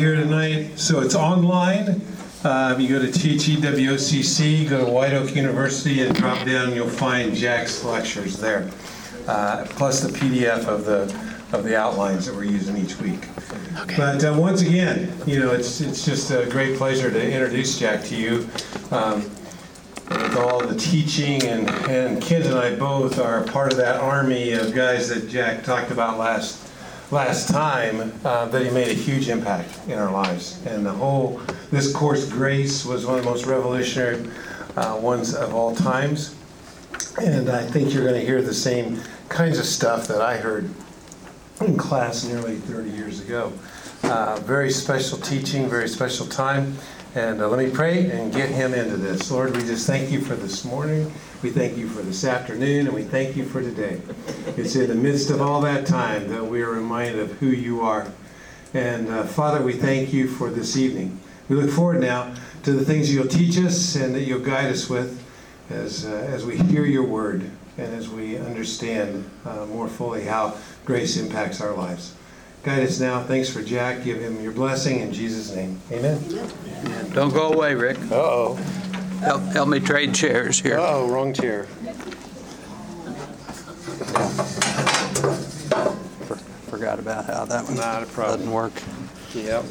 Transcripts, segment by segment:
here tonight. So it's online. Uh, you go to THEWOCC, go to White Oak University, and drop down. You'll find Jack's lectures there, uh, plus the PDF of the of the outlines that we're using each week. But uh, once again, you know, it's it's just a great pleasure to introduce Jack to you. Um, with all the teaching, and, and Kent and I both are part of that army of guys that Jack talked about last last time. Uh, that he made a huge impact in our lives, and the whole this course, Grace, was one of the most revolutionary uh, ones of all times. And I think you're going to hear the same kinds of stuff that I heard in class nearly 30 years ago. Uh, very special teaching, very special time. And uh, let me pray and get him into this. Lord, we just thank you for this morning. We thank you for this afternoon, and we thank you for today. It's in the midst of all that time that we are reminded of who you are. And uh, Father, we thank you for this evening. We look forward now to the things you'll teach us and that you'll guide us with as, uh, as we hear your word and as we understand uh, more fully how grace impacts our lives. Guide us now. Thanks for Jack. Give him your blessing in Jesus' name. Amen. Don't go away, Rick. Uh-oh. Help, help me trade chairs here. Uh-oh, wrong chair. Forgot about how that one Not a problem. doesn't work. Yep.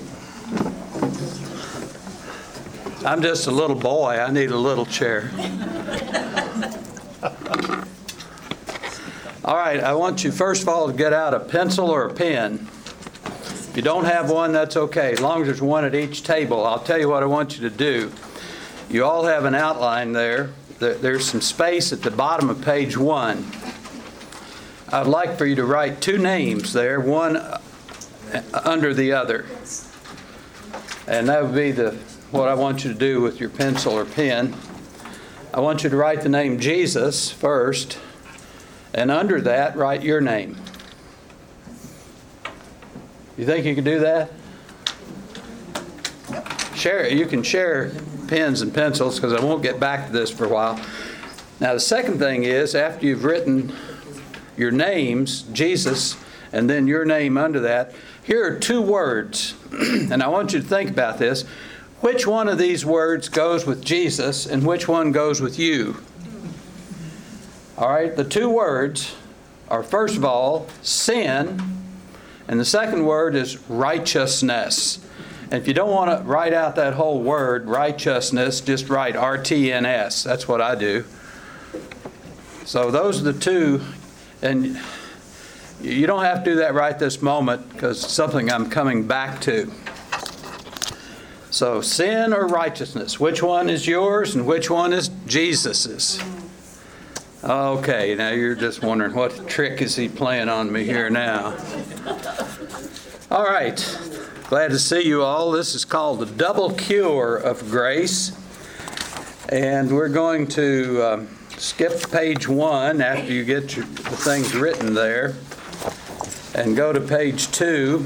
I'm just a little boy. I need a little chair. All right, I want you first of all to get out a pencil or a pen. You don't have one, that's okay. As long as there's one at each table, I'll tell you what I want you to do. You all have an outline there. There- There's some space at the bottom of page one. I'd like for you to write two names there, one uh, under the other. And that would be the, what I want you to do with your pencil or pen. I want you to write the name Jesus first, and under that, write your name. You think you can do that? Share, you can share pens and pencils, because I won't get back to this for a while. Now, the second thing is, after you've written your names, Jesus, and then your name under that, here are two words, and I want you to think about this. Which one of these words goes with Jesus and which one goes with you? All right, the two words are first of all, sin, and the second word is righteousness. And if you don't want to write out that whole word, righteousness, just write RTNS. That's what I do. So those are the two, and you don't have to do that right this moment because it's something I'm coming back to. So, sin or righteousness, which one is yours and which one is Jesus's? Okay, now you're just wondering what trick is he playing on me here now? All right, glad to see you all. This is called the double cure of grace. And we're going to um, skip page one after you get your, the things written there and go to page two.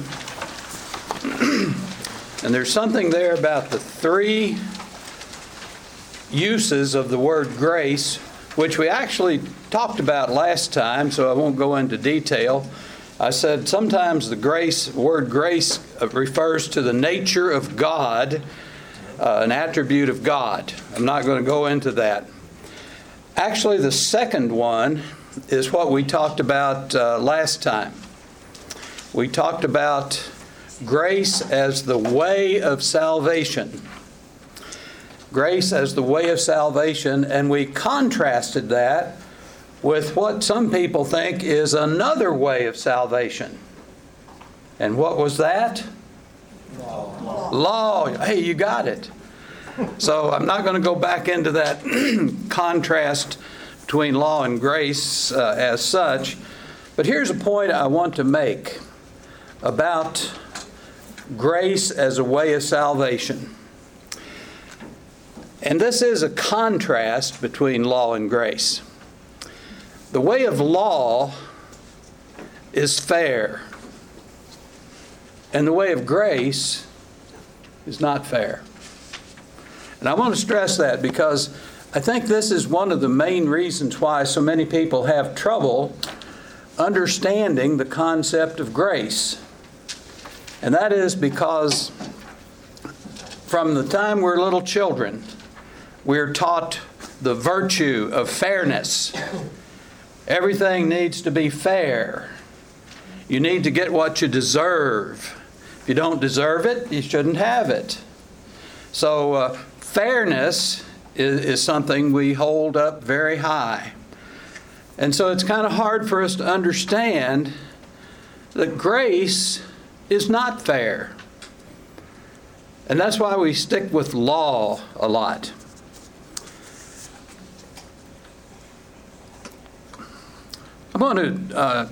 And there's something there about the three uses of the word grace, which we actually talked about last time, so I won't go into detail. I said sometimes the grace word grace uh, refers to the nature of God, uh, an attribute of God. I'm not going to go into that. Actually, the second one is what we talked about uh, last time. We talked about grace as the way of salvation. Grace as the way of salvation, and we contrasted that with what some people think is another way of salvation. And what was that? Law. Law. Hey, you got it. So I'm not going to go back into that contrast between law and grace uh, as such, but here's a point I want to make about grace as a way of salvation. And this is a contrast between law and grace. The way of law is fair, and the way of grace is not fair. And I want to stress that because I think this is one of the main reasons why so many people have trouble understanding the concept of grace. And that is because from the time we're little children, we're taught the virtue of fairness. Everything needs to be fair. You need to get what you deserve. If you don't deserve it, you shouldn't have it. So, uh, fairness is, is something we hold up very high. And so it's kind of hard for us to understand that grace is not fair. And that's why we stick with law a lot. I'm going to uh,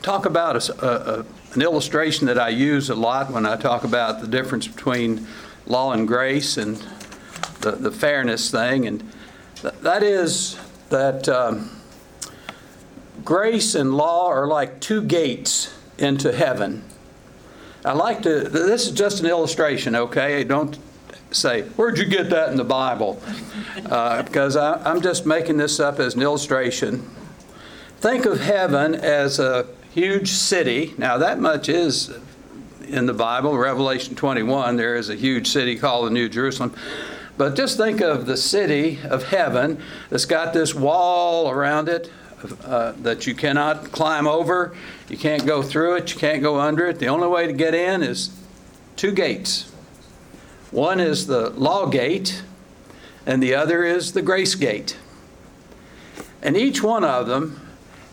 talk about a, a, an illustration that I use a lot when I talk about the difference between law and grace and the, the fairness thing. And th- that is that um, grace and law are like two gates into heaven. I like to, this is just an illustration, okay? Don't say, Where'd you get that in the Bible? Uh, because I, I'm just making this up as an illustration. Think of heaven as a huge city. Now, that much is in the Bible, Revelation 21, there is a huge city called the New Jerusalem. But just think of the city of heaven that's got this wall around it uh, that you cannot climb over, you can't go through it, you can't go under it. The only way to get in is two gates. One is the law gate, and the other is the grace gate. And each one of them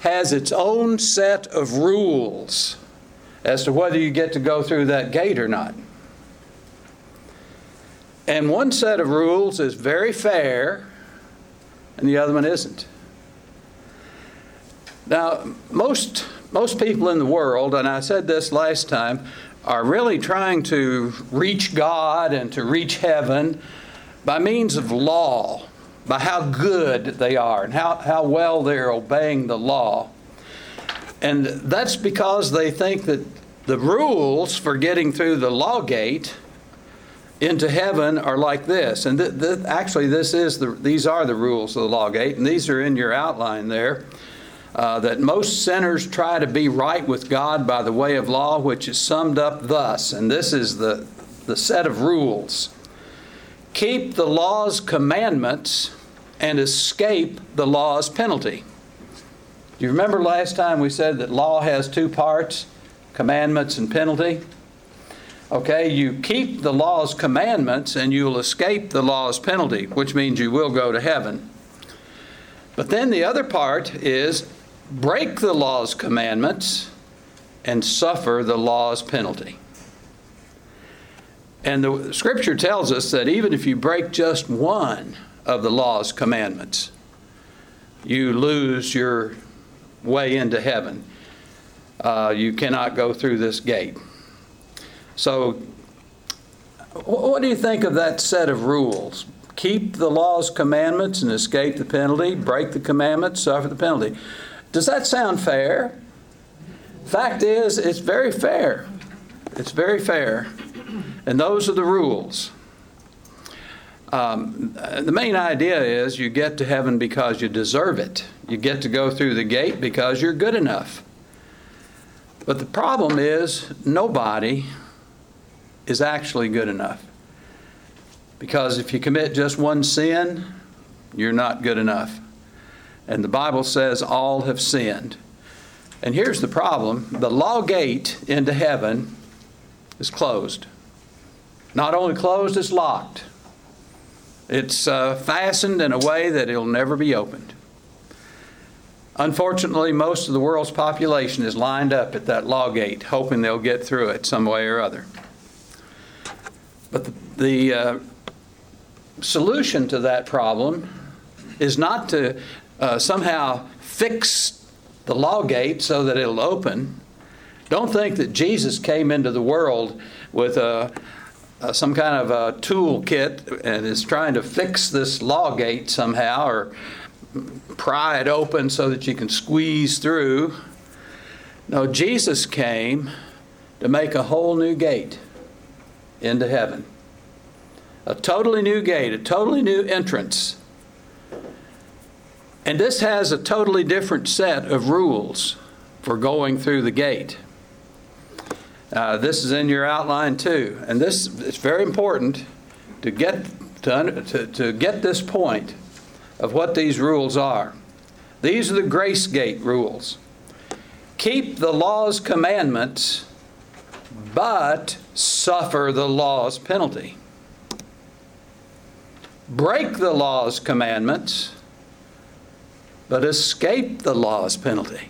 has its own set of rules as to whether you get to go through that gate or not. And one set of rules is very fair, and the other one isn't. Now, most, most people in the world, and I said this last time, are really trying to reach God and to reach heaven by means of law, by how good they are and how, how well they're obeying the law. And that's because they think that the rules for getting through the law gate into heaven are like this. And th- th- actually, this is the, these are the rules of the law gate, and these are in your outline there. Uh, that most sinners try to be right with God by the way of law, which is summed up thus, and this is the, the set of rules keep the law's commandments and escape the law's penalty. Do you remember last time we said that law has two parts commandments and penalty? Okay, you keep the law's commandments and you'll escape the law's penalty, which means you will go to heaven. But then the other part is break the law's commandments and suffer the law's penalty. And the scripture tells us that even if you break just one of the law's commandments, you lose your way into heaven. Uh, you cannot go through this gate. So, what do you think of that set of rules? Keep the law's commandments and escape the penalty, break the commandments, suffer the penalty. Does that sound fair? Fact is, it's very fair. It's very fair. And those are the rules. Um, the main idea is you get to heaven because you deserve it. You get to go through the gate because you're good enough. But the problem is, nobody is actually good enough. Because if you commit just one sin, you're not good enough. And the Bible says all have sinned. And here's the problem the law gate into heaven is closed. Not only closed, it's locked. It's uh, fastened in a way that it'll never be opened. Unfortunately, most of the world's population is lined up at that law gate, hoping they'll get through it some way or other. But the, the uh, solution to that problem is not to uh, somehow fix the law gate so that it'll open. Don't think that Jesus came into the world with a, a some kind of a toolkit and is trying to fix this law gate somehow or pry it open so that you can squeeze through. No, Jesus came to make a whole new gate into heaven. A totally new gate, a totally new entrance. And this has a totally different set of rules for going through the gate. Uh, This is in your outline too, and this, it's very important to get, to, under- to to get this point of what these rules are. These are the grace gate rules. Keep the law's commandments, but suffer the law's penalty. Break the law's commandments, but escape the law's penalty.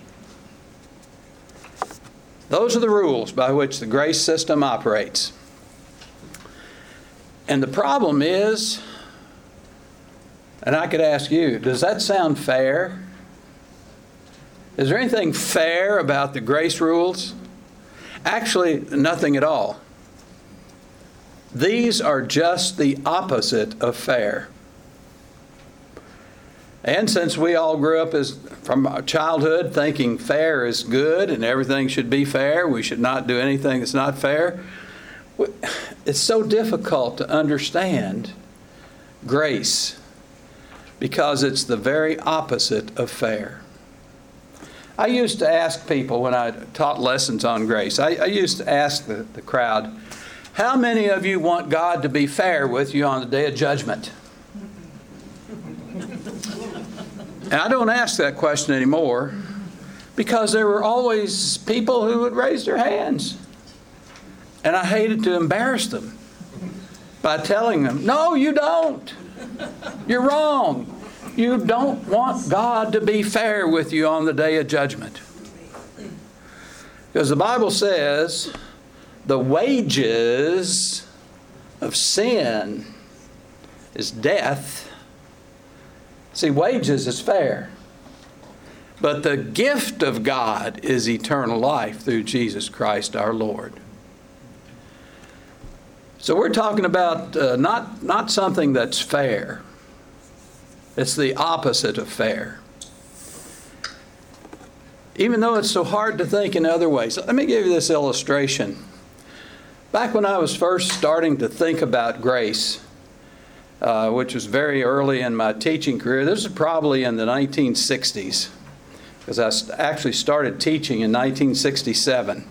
Those are the rules by which the grace system operates. And the problem is, and I could ask you, does that sound fair? Is there anything fair about the grace rules? Actually, nothing at all. These are just the opposite of fair. And since we all grew up as from our childhood thinking fair is good and everything should be fair, we should not do anything that's not fair, it's so difficult to understand grace because it's the very opposite of fair. I used to ask people when I taught lessons on grace, I, I used to ask the, the crowd, how many of you want God to be fair with you on the day of judgment? And I don't ask that question anymore because there were always people who would raise their hands. And I hated to embarrass them by telling them, no, you don't. You're wrong. You don't want God to be fair with you on the day of judgment. Because the Bible says the wages of sin is death. See, wages is fair. But the gift of God is eternal life through Jesus Christ our Lord. So we're talking about uh, not, not something that's fair. It's the opposite of fair. Even though it's so hard to think in other ways. Let me give you this illustration. Back when I was first starting to think about grace, uh, which was very early in my teaching career, this was probably in the 1960s, because I actually started teaching in 1967.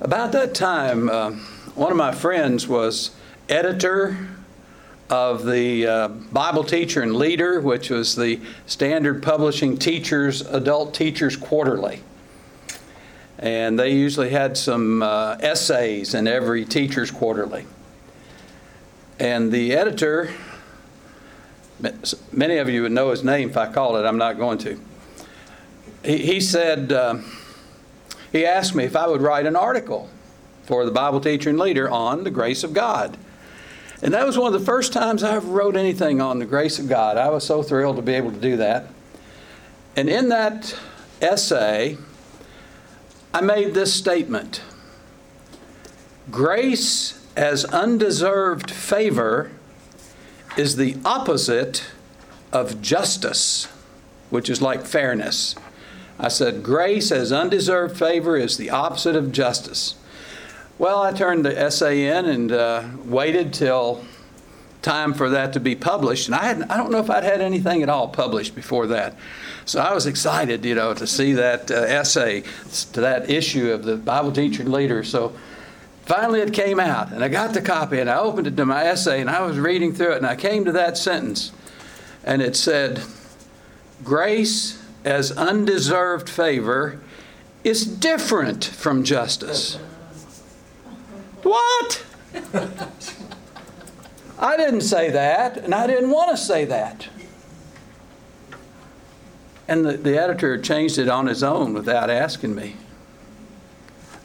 About that time, uh, one of my friends was editor of the uh, Bible Teacher and Leader, which was the Standard Publishing Teachers, Adult Teachers Quarterly. And they usually had some uh, essays in every Teacher's Quarterly. And the editor, many of you would know his name if I called it, I'm not going to. He, he said, uh, he asked me if I would write an article for the Bible Teacher and Leader on the grace of God. And that was one of the first times I ever wrote anything on the grace of God. I was so thrilled to be able to do that. And in that essay, I made this statement Grace as undeserved favor is the opposite of justice, which is like fairness. I said, Grace as undeserved favor is the opposite of justice. Well, I turned the essay in and uh, waited till time for that to be published. And I, had, I don't know if I'd had anything at all published before that. So I was excited, you know, to see that uh, essay, to that issue of the Bible teacher and leader. So finally it came out, and I got the copy, and I opened it to my essay, and I was reading through it, and I came to that sentence, and it said, Grace as undeserved favor is different from justice. What? I didn't say that, and I didn't want to say that. And the, the editor changed it on his own without asking me.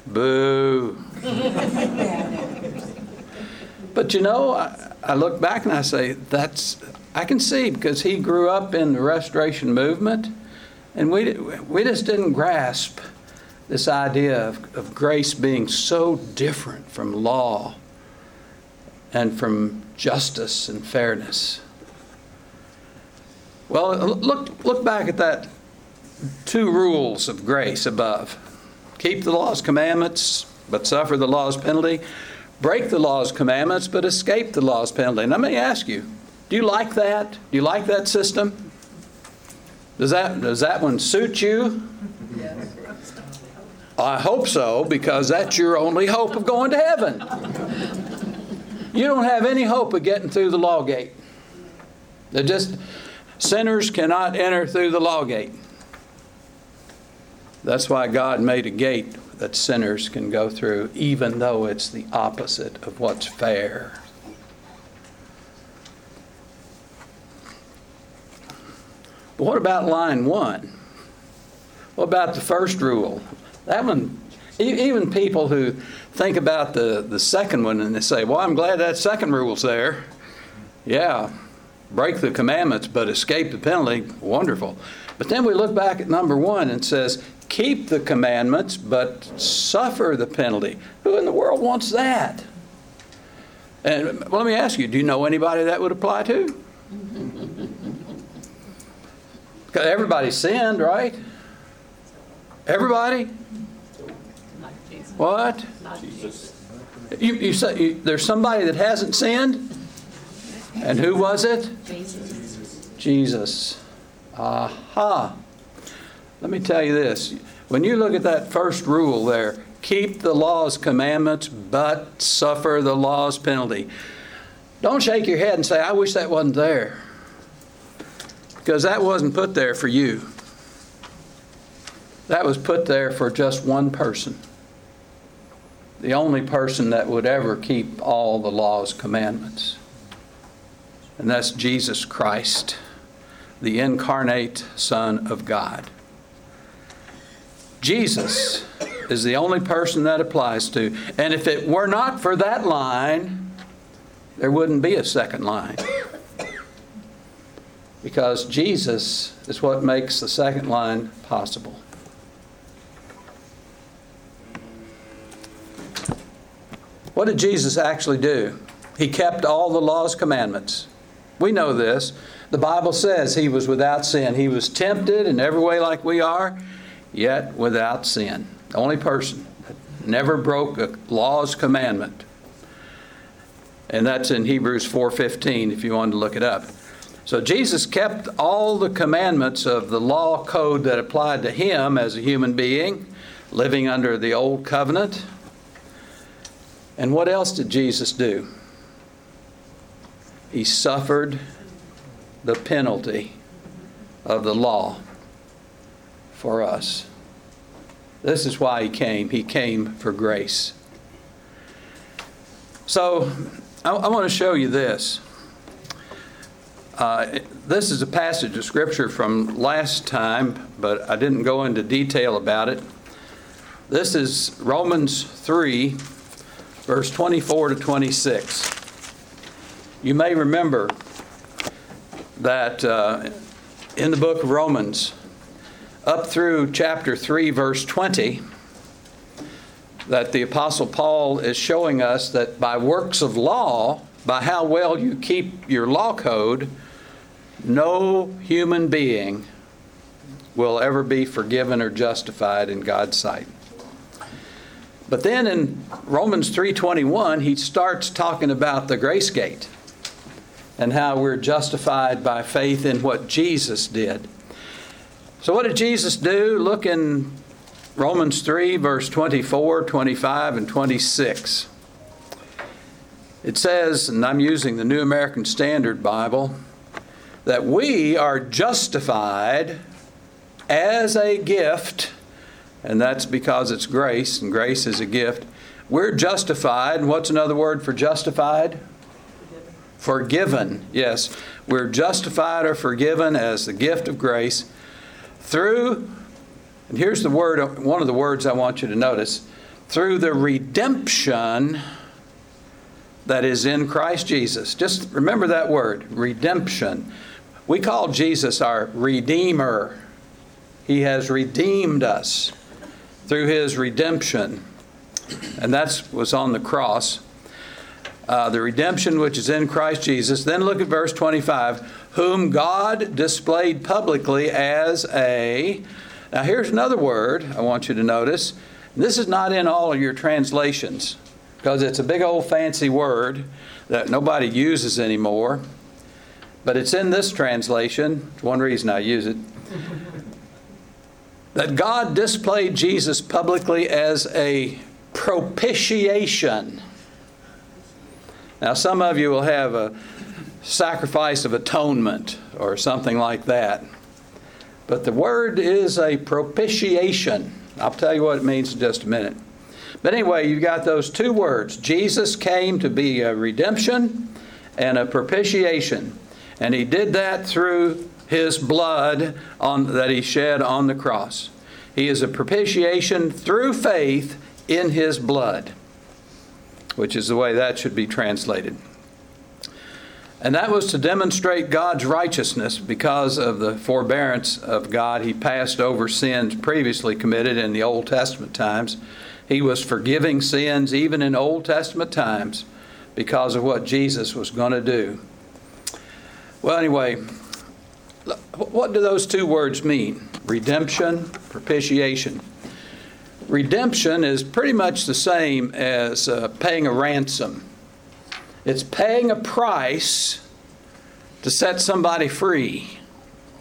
Boo. but you know, I, I look back and I say, that's, I can see because he grew up in the restoration movement, and we, we just didn't grasp this idea of, of grace being so different from law and from justice and fairness. Well, look, look back at that two rules of grace above keep the law's commandments, but suffer the law's penalty, break the law's commandments, but escape the law's penalty. And let me ask you do you like that? Do you like that system? Does that, does that one suit you? Yes. I hope so, because that's your only hope of going to heaven. You don't have any hope of getting through the law gate. They're just, sinners cannot enter through the law gate. That's why God made a gate that sinners can go through, even though it's the opposite of what's fair. But what about line one? What about the first rule? That one, even people who think about the, the second one and they say, well, I'm glad that second rule's there. Yeah, break the commandments but escape the penalty, wonderful. But then we look back at number one and says, keep the commandments but suffer the penalty. Who in the world wants that? And well, let me ask you, do you know anybody that would apply to? Because everybody sinned, right? Everybody? What? You, you say you, there's somebody that hasn't sinned? And who was it? Jesus. Aha. Let me tell you this. When you look at that first rule there, keep the law's commandments, but suffer the law's penalty. Don't shake your head and say, I wish that wasn't there. Because that wasn't put there for you. That was put there for just one person. The only person that would ever keep all the law's commandments. And that's Jesus Christ, the incarnate Son of God. Jesus is the only person that applies to. And if it were not for that line, there wouldn't be a second line. Because Jesus is what makes the second line possible. What did Jesus actually do? He kept all the law's commandments. We know this. The Bible says he was without sin. He was tempted in every way like we are, yet without sin. The only person that never broke a law's commandment. And that's in Hebrews 4:15 if you wanted to look it up. So Jesus kept all the commandments of the law code that applied to him as a human being, living under the old covenant. And what else did Jesus do? He suffered the penalty of the law for us. This is why he came. He came for grace. So I, I want to show you this. Uh, this is a passage of Scripture from last time, but I didn't go into detail about it. This is Romans 3, verse 24 to 26. You may remember that uh, in the book of Romans, up through chapter 3, verse 20, that the Apostle Paul is showing us that by works of law, by how well you keep your law code, no human being will ever be forgiven or justified in God's sight. But then in Romans 3:21 he starts talking about the grace gate and how we're justified by faith in what Jesus did. So what did Jesus do? Look in Romans 3 verse 24, 25 and 26. It says, and I'm using the New American Standard Bible, that we are justified as a gift, and that's because it's grace, and grace is a gift. We're justified, and what's another word for justified? Forgiven. Yes, we're justified or forgiven as the gift of grace through, and here's the word, one of the words I want you to notice, through the redemption that is in Christ Jesus. Just remember that word, redemption. We call Jesus our Redeemer. He has redeemed us through His redemption. And that was on the cross. Uh, the redemption which is in Christ Jesus. Then look at verse 25. Whom God displayed publicly as a. Now, here's another word I want you to notice. This is not in all of your translations because it's a big old fancy word that nobody uses anymore. But it's in this translation. It's one reason I use it. that God displayed Jesus publicly as a propitiation. Now, some of you will have a sacrifice of atonement or something like that. But the word is a propitiation. I'll tell you what it means in just a minute. But anyway, you've got those two words. Jesus came to be a redemption and a propitiation. And he did that through his blood on, that he shed on the cross. He is a propitiation through faith in his blood, which is the way that should be translated. And that was to demonstrate God's righteousness because of the forbearance of God. He passed over sins previously committed in the Old Testament times. He was forgiving sins even in Old Testament times because of what Jesus was going to do. Well, anyway, what do those two words mean? Redemption, propitiation. Redemption is pretty much the same as uh, paying a ransom. It's paying a price to set somebody free,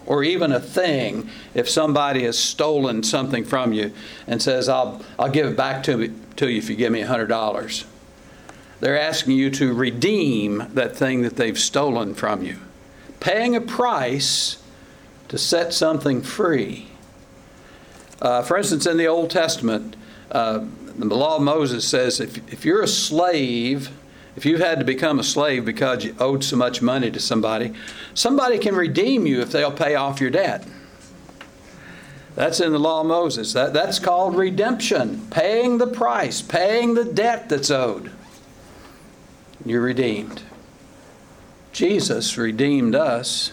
or even a thing if somebody has stolen something from you and says, I'll, I'll give it back to, me, to you if you give me $100. They're asking you to redeem that thing that they've stolen from you. Paying a price to set something free. Uh, for instance, in the Old Testament, uh, the law of Moses says if, if you're a slave, if you've had to become a slave because you owed so much money to somebody, somebody can redeem you if they'll pay off your debt. That's in the law of Moses. That, that's called redemption, paying the price, paying the debt that's owed. You're redeemed. Jesus redeemed us.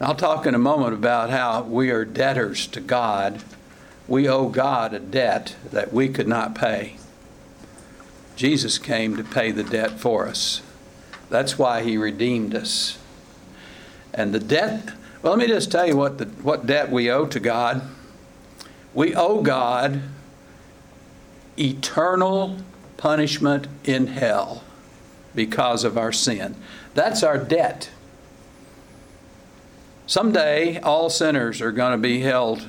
I'll talk in a moment about how we are debtors to God. We owe God a debt that we could not pay. Jesus came to pay the debt for us. That's why he redeemed us. And the debt, well, let me just tell you what, the, what debt we owe to God. We owe God eternal punishment in hell because of our sin. That's our debt. Someday, all sinners are going to be held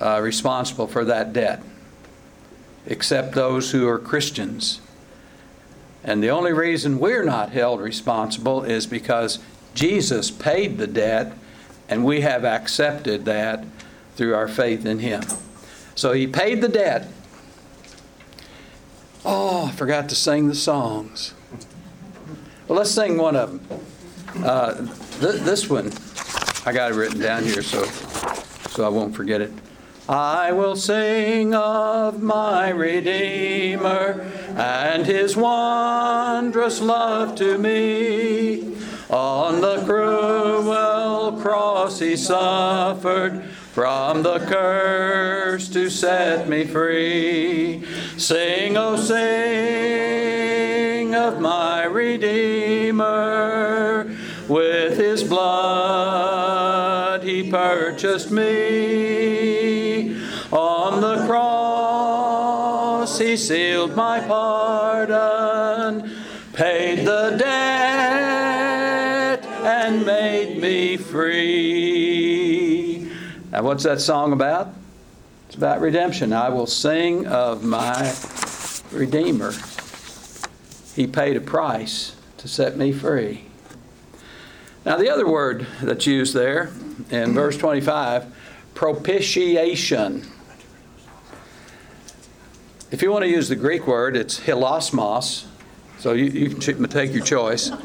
uh, responsible for that debt except those who are Christians. And the only reason we're not held responsible is because Jesus paid the debt and we have accepted that through our faith in Him. So He paid the debt. Oh, I forgot to sing the songs. Well, let's sing one of them. Uh, th- this one, I got it written down here so, so I won't forget it. I will sing of my Redeemer and his wondrous love to me. On the cruel cross he suffered from the curse to set me free. Sing, oh, sing of my Redeemer. With his blood he purchased me. On the cross he sealed my pardon, paid the debt, and made me free. Now, what's that song about? It's about redemption. I will sing of my Redeemer. He paid a price to set me free. Now, the other word that's used there in verse 25, propitiation. If you want to use the Greek word, it's hilasmos, so you, you can take your choice.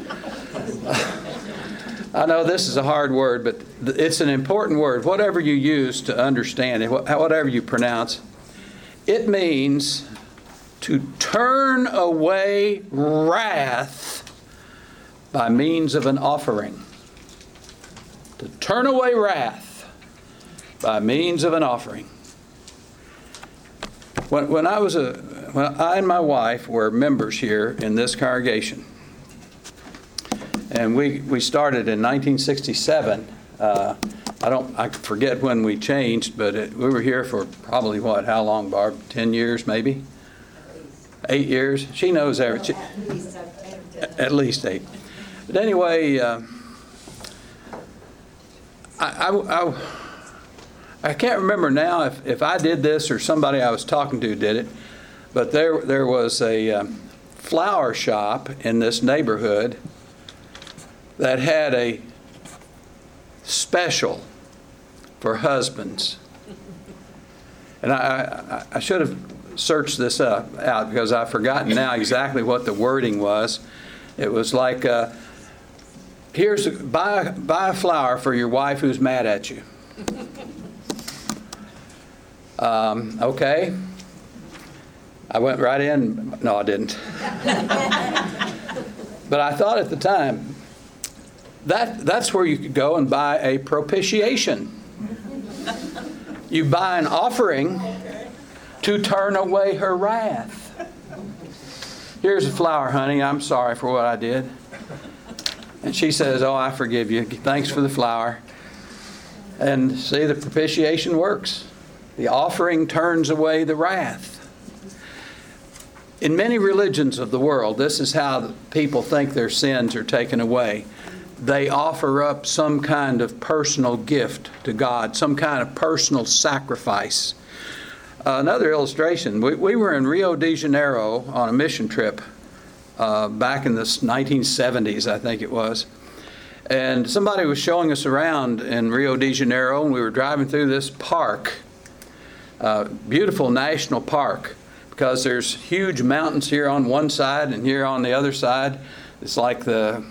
I know this is a hard word, but it's an important word. Whatever you use to understand it, whatever you pronounce, it means to turn away wrath by means of an offering. To turn away wrath by means of an offering. When, when I was a, when I and my wife were members here in this congregation, and we, we started in 1967. Uh, I don't, I forget when we changed, but it, we were here for probably what, how long, Barb? 10 years, maybe? Eight years? She knows everything. At least eight. But anyway, uh, I, I, I, can't remember now if, if I did this or somebody I was talking to did it, but there, there was a um, flower shop in this neighborhood that had a special for husbands. And I, I, I should have searched this up, out because I've forgotten now exactly what the wording was. It was like, uh, here's, a, buy, buy a flower for your wife who's mad at you. Um, okay. I went right in. No, I didn't. but I thought at the time, that, that's where you could go and buy a propitiation. You buy an offering to turn away her wrath. Here's a flower, honey. I'm sorry for what I did. And she says, Oh, I forgive you. Thanks for the flower. And see, the propitiation works. The offering turns away the wrath. In many religions of the world, this is how people think their sins are taken away. They offer up some kind of personal gift to God, some kind of personal sacrifice. Uh, another illustration we, we, were in Rio de Janeiro on a mission trip uh, back in the 1970s, I think it was. And somebody was showing us around in Rio de Janeiro, and we were driving through this park, uh, beautiful national park because there's huge mountains here on one side and here on the other side. It's like the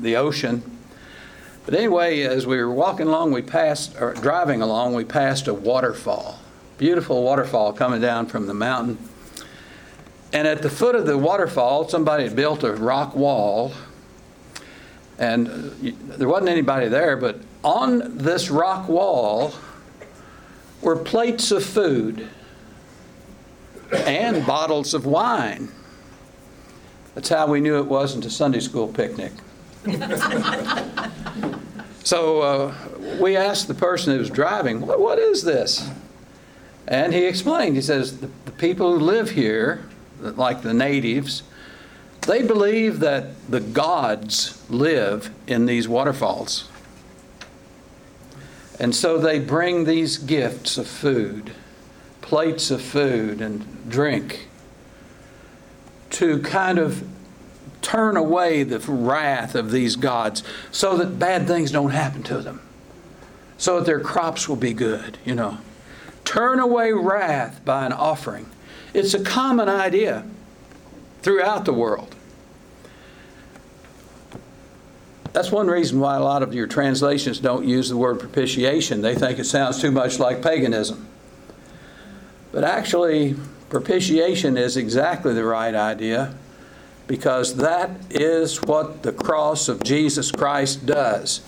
the ocean. But anyway, as we were walking along, we passed, or driving along, we passed a waterfall. Beautiful waterfall coming down from the mountain. And at the foot of the waterfall, somebody had built a rock wall. And there wasn't anybody there, but on this rock wall were plates of food and bottles of wine. That's how we knew it wasn't a Sunday school picnic. so uh, we asked the person who was driving, what, what is this? And he explained, he says, the, the people who live here, like the natives, they believe that the gods live in these waterfalls. And so they bring these gifts of food plates of food and drink to kind of turn away the wrath of these gods so that bad things don't happen to them, so that their crops will be good, you know. Turn away wrath by an offering. It's a common idea throughout the world. That's one reason why a lot of your translations don't use the word propitiation. They think it sounds too much like paganism. But actually, propitiation is exactly the right idea because that is what the cross of Jesus Christ does.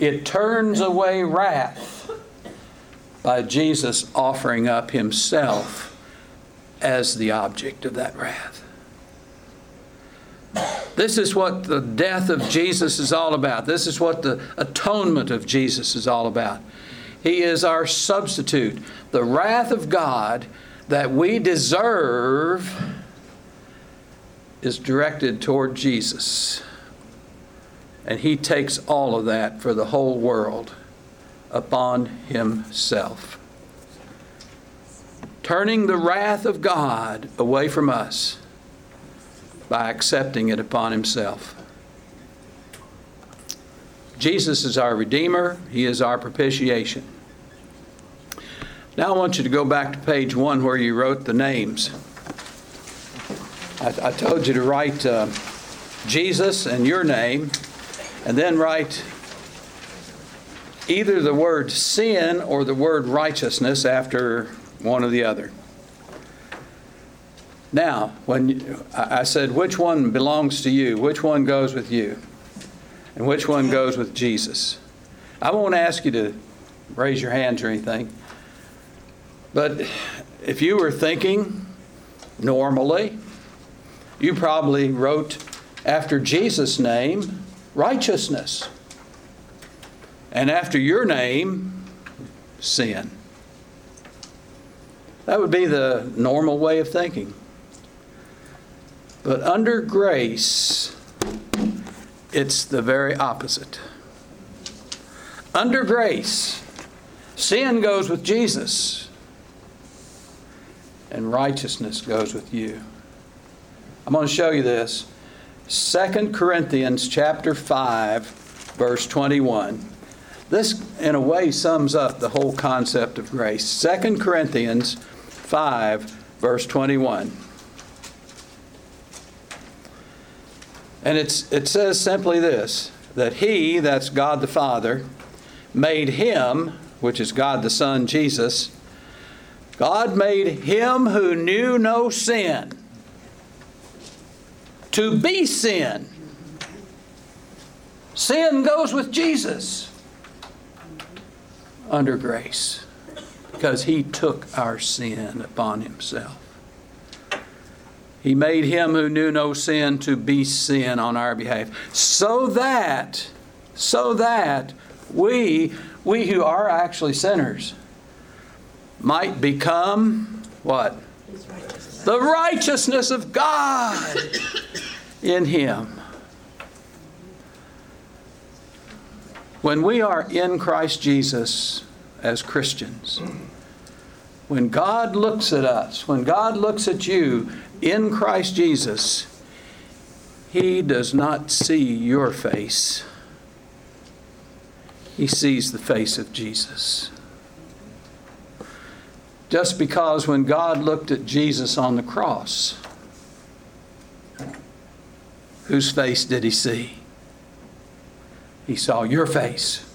It turns away wrath by Jesus offering up himself as the object of that wrath. This is what the death of Jesus is all about. This is what the atonement of Jesus is all about. He is our substitute. The wrath of God that we deserve is directed toward Jesus. And He takes all of that for the whole world upon Himself. Turning the wrath of God away from us by accepting it upon Himself. Jesus is our Redeemer, He is our propitiation. Now I want you to go back to page one where you wrote the names. I, I told you to write uh, Jesus and your name, and then write either the word sin or the word righteousness after one or the other. Now, when you, I said, which one belongs to you? Which one goes with you? and which one goes with Jesus. I won't ask you to raise your hands or anything, but if you were thinking normally, you probably wrote after Jesus' name, righteousness. And after your name, sin. That would be the normal way of thinking. But under grace, it's the very opposite. Under grace, Sin goes with Jesus, and righteousness goes with you. I'm going to show you this. 2 Corinthians chapter 5 verse 21. This in a way sums up the whole concept of grace. 2 Corinthians 5 verse 21. And it's, it says simply this that He, that's God the Father, made Him, which is God the Son, Jesus, God made Him who knew no sin to be sin. Sin goes with Jesus under grace because He took our sin upon Himself. He made him who knew no sin to be sin on our behalf. So that, so that we, we who are actually sinners, might become what? The righteousness of God in him. When we are in Christ Jesus as Christians, when God looks at us, when God looks at you in Christ Jesus, He does not see your face. He sees the face of Jesus. Just because when God looked at Jesus on the cross, whose face did He see? He saw your face.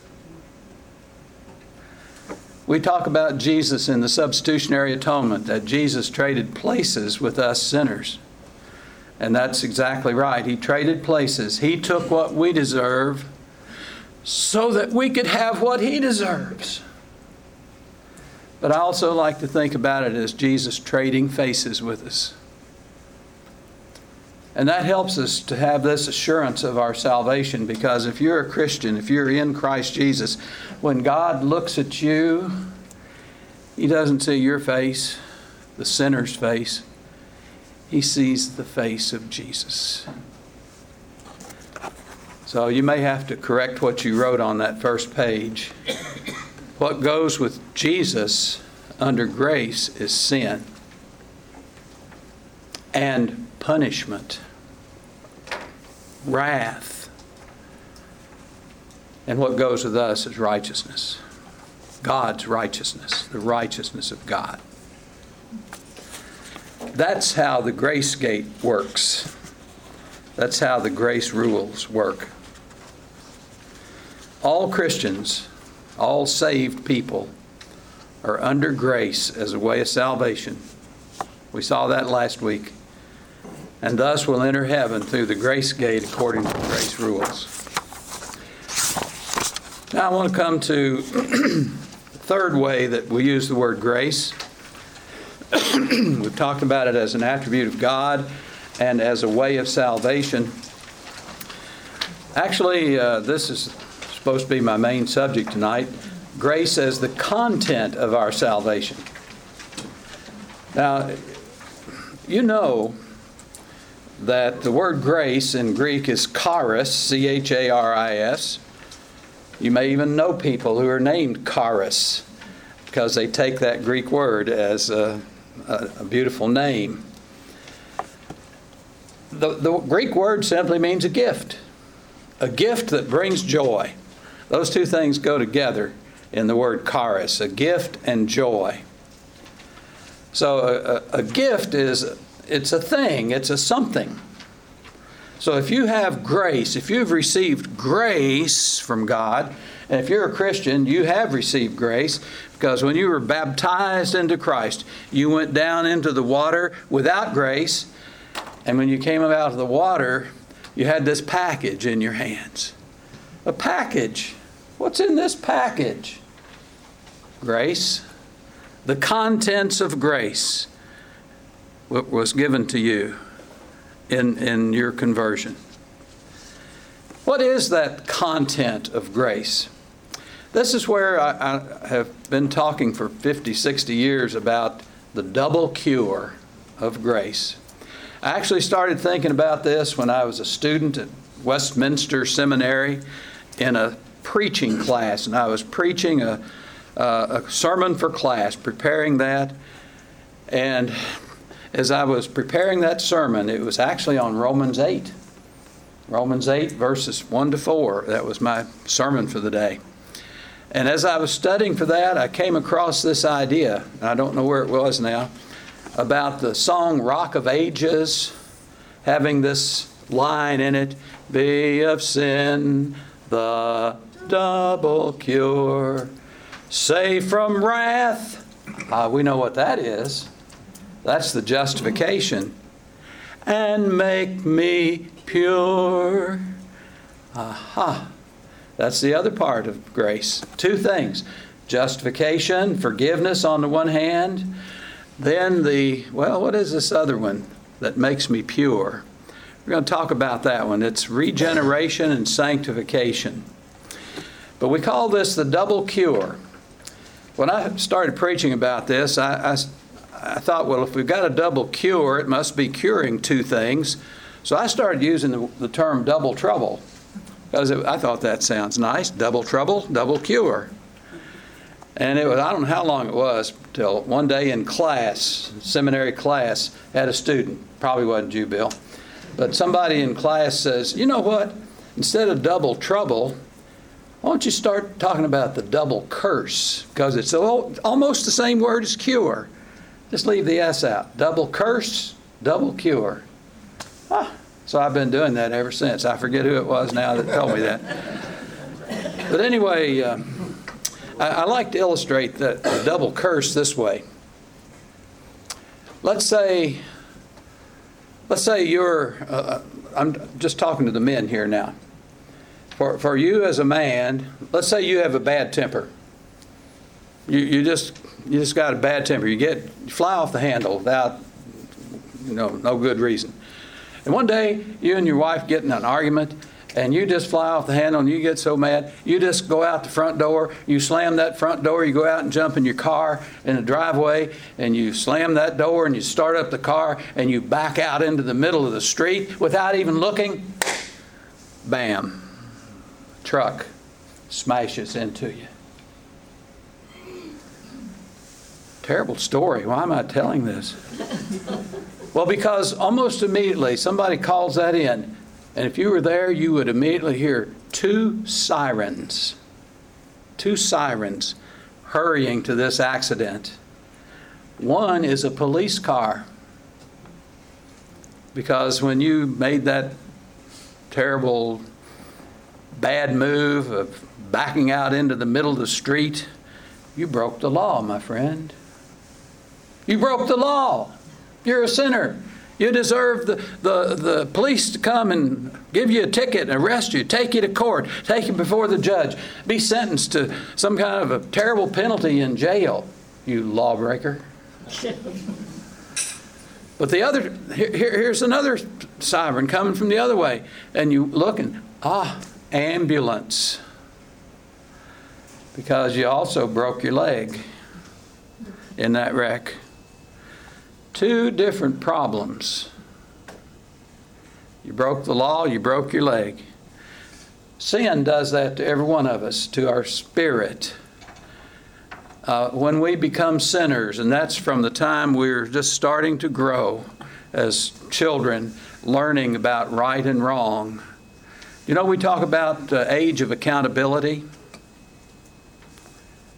We talk about Jesus in the substitutionary atonement, that Jesus traded places with us sinners. And that's exactly right. He traded places. He took what we deserve so that we could have what He deserves. But I also like to think about it as Jesus trading faces with us. And that helps us to have this assurance of our salvation because if you're a Christian, if you're in Christ Jesus, when God looks at you, He doesn't see your face, the sinner's face. He sees the face of Jesus. So you may have to correct what you wrote on that first page. What goes with Jesus under grace is sin and punishment, wrath. And what goes with us is righteousness. God's righteousness, the righteousness of God. That's how the grace gate works. That's how the grace rules work. All Christians, all saved people, are under grace as a way of salvation. We saw that last week. And thus will enter heaven through the grace gate according to grace rules. Now I want to come to the third way that we use the word grace. We've talked about it as an attribute of God and as a way of salvation. Actually, uh, this is supposed to be my main subject tonight grace as the content of our salvation. Now, you know that the word grace in Greek is charis, C H A R I S. You may even know people who are named charis because they take that Greek word as a, a, a beautiful name. The, the Greek word simply means a gift, a gift that brings joy. Those two things go together in the word charis, a gift and joy. So a, a, gift is it's a thing, it's a something. So if you have grace, if you've received grace from God, and if you're a Christian, you have received grace because when you were baptized into Christ, you went down into the water without grace, and when you came out of the water, you had this package in your hands. A package. What's in this package? Grace. The contents of grace What was given to you in, in your conversion. What is that content of grace? This is where I, I, have been talking for 50, 60 years about the double cure of grace. I actually started thinking about this when I was a student at Westminster Seminary in a preaching class, and I was preaching a, a sermon for class, preparing that. And as I was preparing that sermon, it was actually on Romans 8. Romans 8, verses 1 to 4. That was my sermon for the day. And as I was studying for that, I came across this idea, and I don't know where it was now, about the song Rock of Ages having this line in it Be of sin the double cure, save from wrath. Uh, we know what that is. That's the justification. And make me pure. Aha. That's the other part of grace. Two things justification, forgiveness on the one hand, then the, well, what is this other one that makes me pure? We're going to talk about that one. It's regeneration and sanctification. But we call this the double cure. When I started preaching about this, I, I, I thought, well, if we've got a double cure, it must be curing two things. So I started using the, the term double trouble because I thought that sounds nice. Double trouble, double cure. And it was, I don't know how long it was, till one day in class, seminary class, had a student, probably wasn't you, Bill, but somebody in class says, you know what? Instead of double trouble, why don't you start talking about the double curse? Because it's almost the same word as cure. Just leave the S out. Double curse, double cure. Ah, so I've been doing that ever since. I forget who it was now that told me that. But anyway, uh, I, I like to illustrate the, the double curse this way. Let's say, let's say you're, uh, uh, I'm just talking to the men here now. For, for you as a man, let's say you have a bad temper. You, you just you just got a bad temper. You get you fly off the handle without you know no good reason. And one day you and your wife get in an argument and you just fly off the handle and you get so mad, you just go out the front door, you slam that front door, you go out and jump in your car in the driveway, and you slam that door and you start up the car and you back out into the middle of the street without even looking. Bam. Truck smashes into you. Terrible story. Why am I telling this? well, because almost immediately somebody calls that in and if you were there, you would immediately hear two sirens, two sirens hurrying to this accident. One is a police car. Because when you made that terrible, bad move of backing out into the middle of the street, you broke the law, my friend. You broke the law. You're a sinner. You deserve the, the, the police to come and give you a ticket and arrest you, take you to court, take you before the judge, be sentenced to some kind of a terrible penalty in jail, you lawbreaker. But the other, here, here's another siren coming from the other way, and you looking, ah, ambulance. Because you also broke your leg in that wreck. Two different problems. You broke the law, you broke your leg. Sin does that to every one of us, to our spirit. Uh, when we become sinners, and that's from the time we're just starting to grow as children, learning about right and wrong. You know, we talk about the age of accountability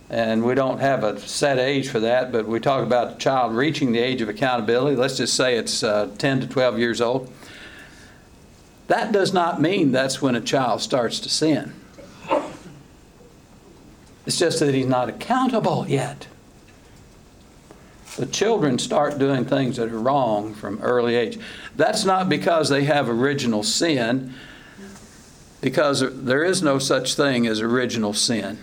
and we don't have a set age for that, but we talk about a child reaching the age of accountability. Let's just say it's uh, 10 to 12 years old. That does not mean that's when a child starts to sin. It's just that he's not accountable yet. The children start doing things that are wrong from early age. That's not because they have original sin, because there is no such thing as original sin.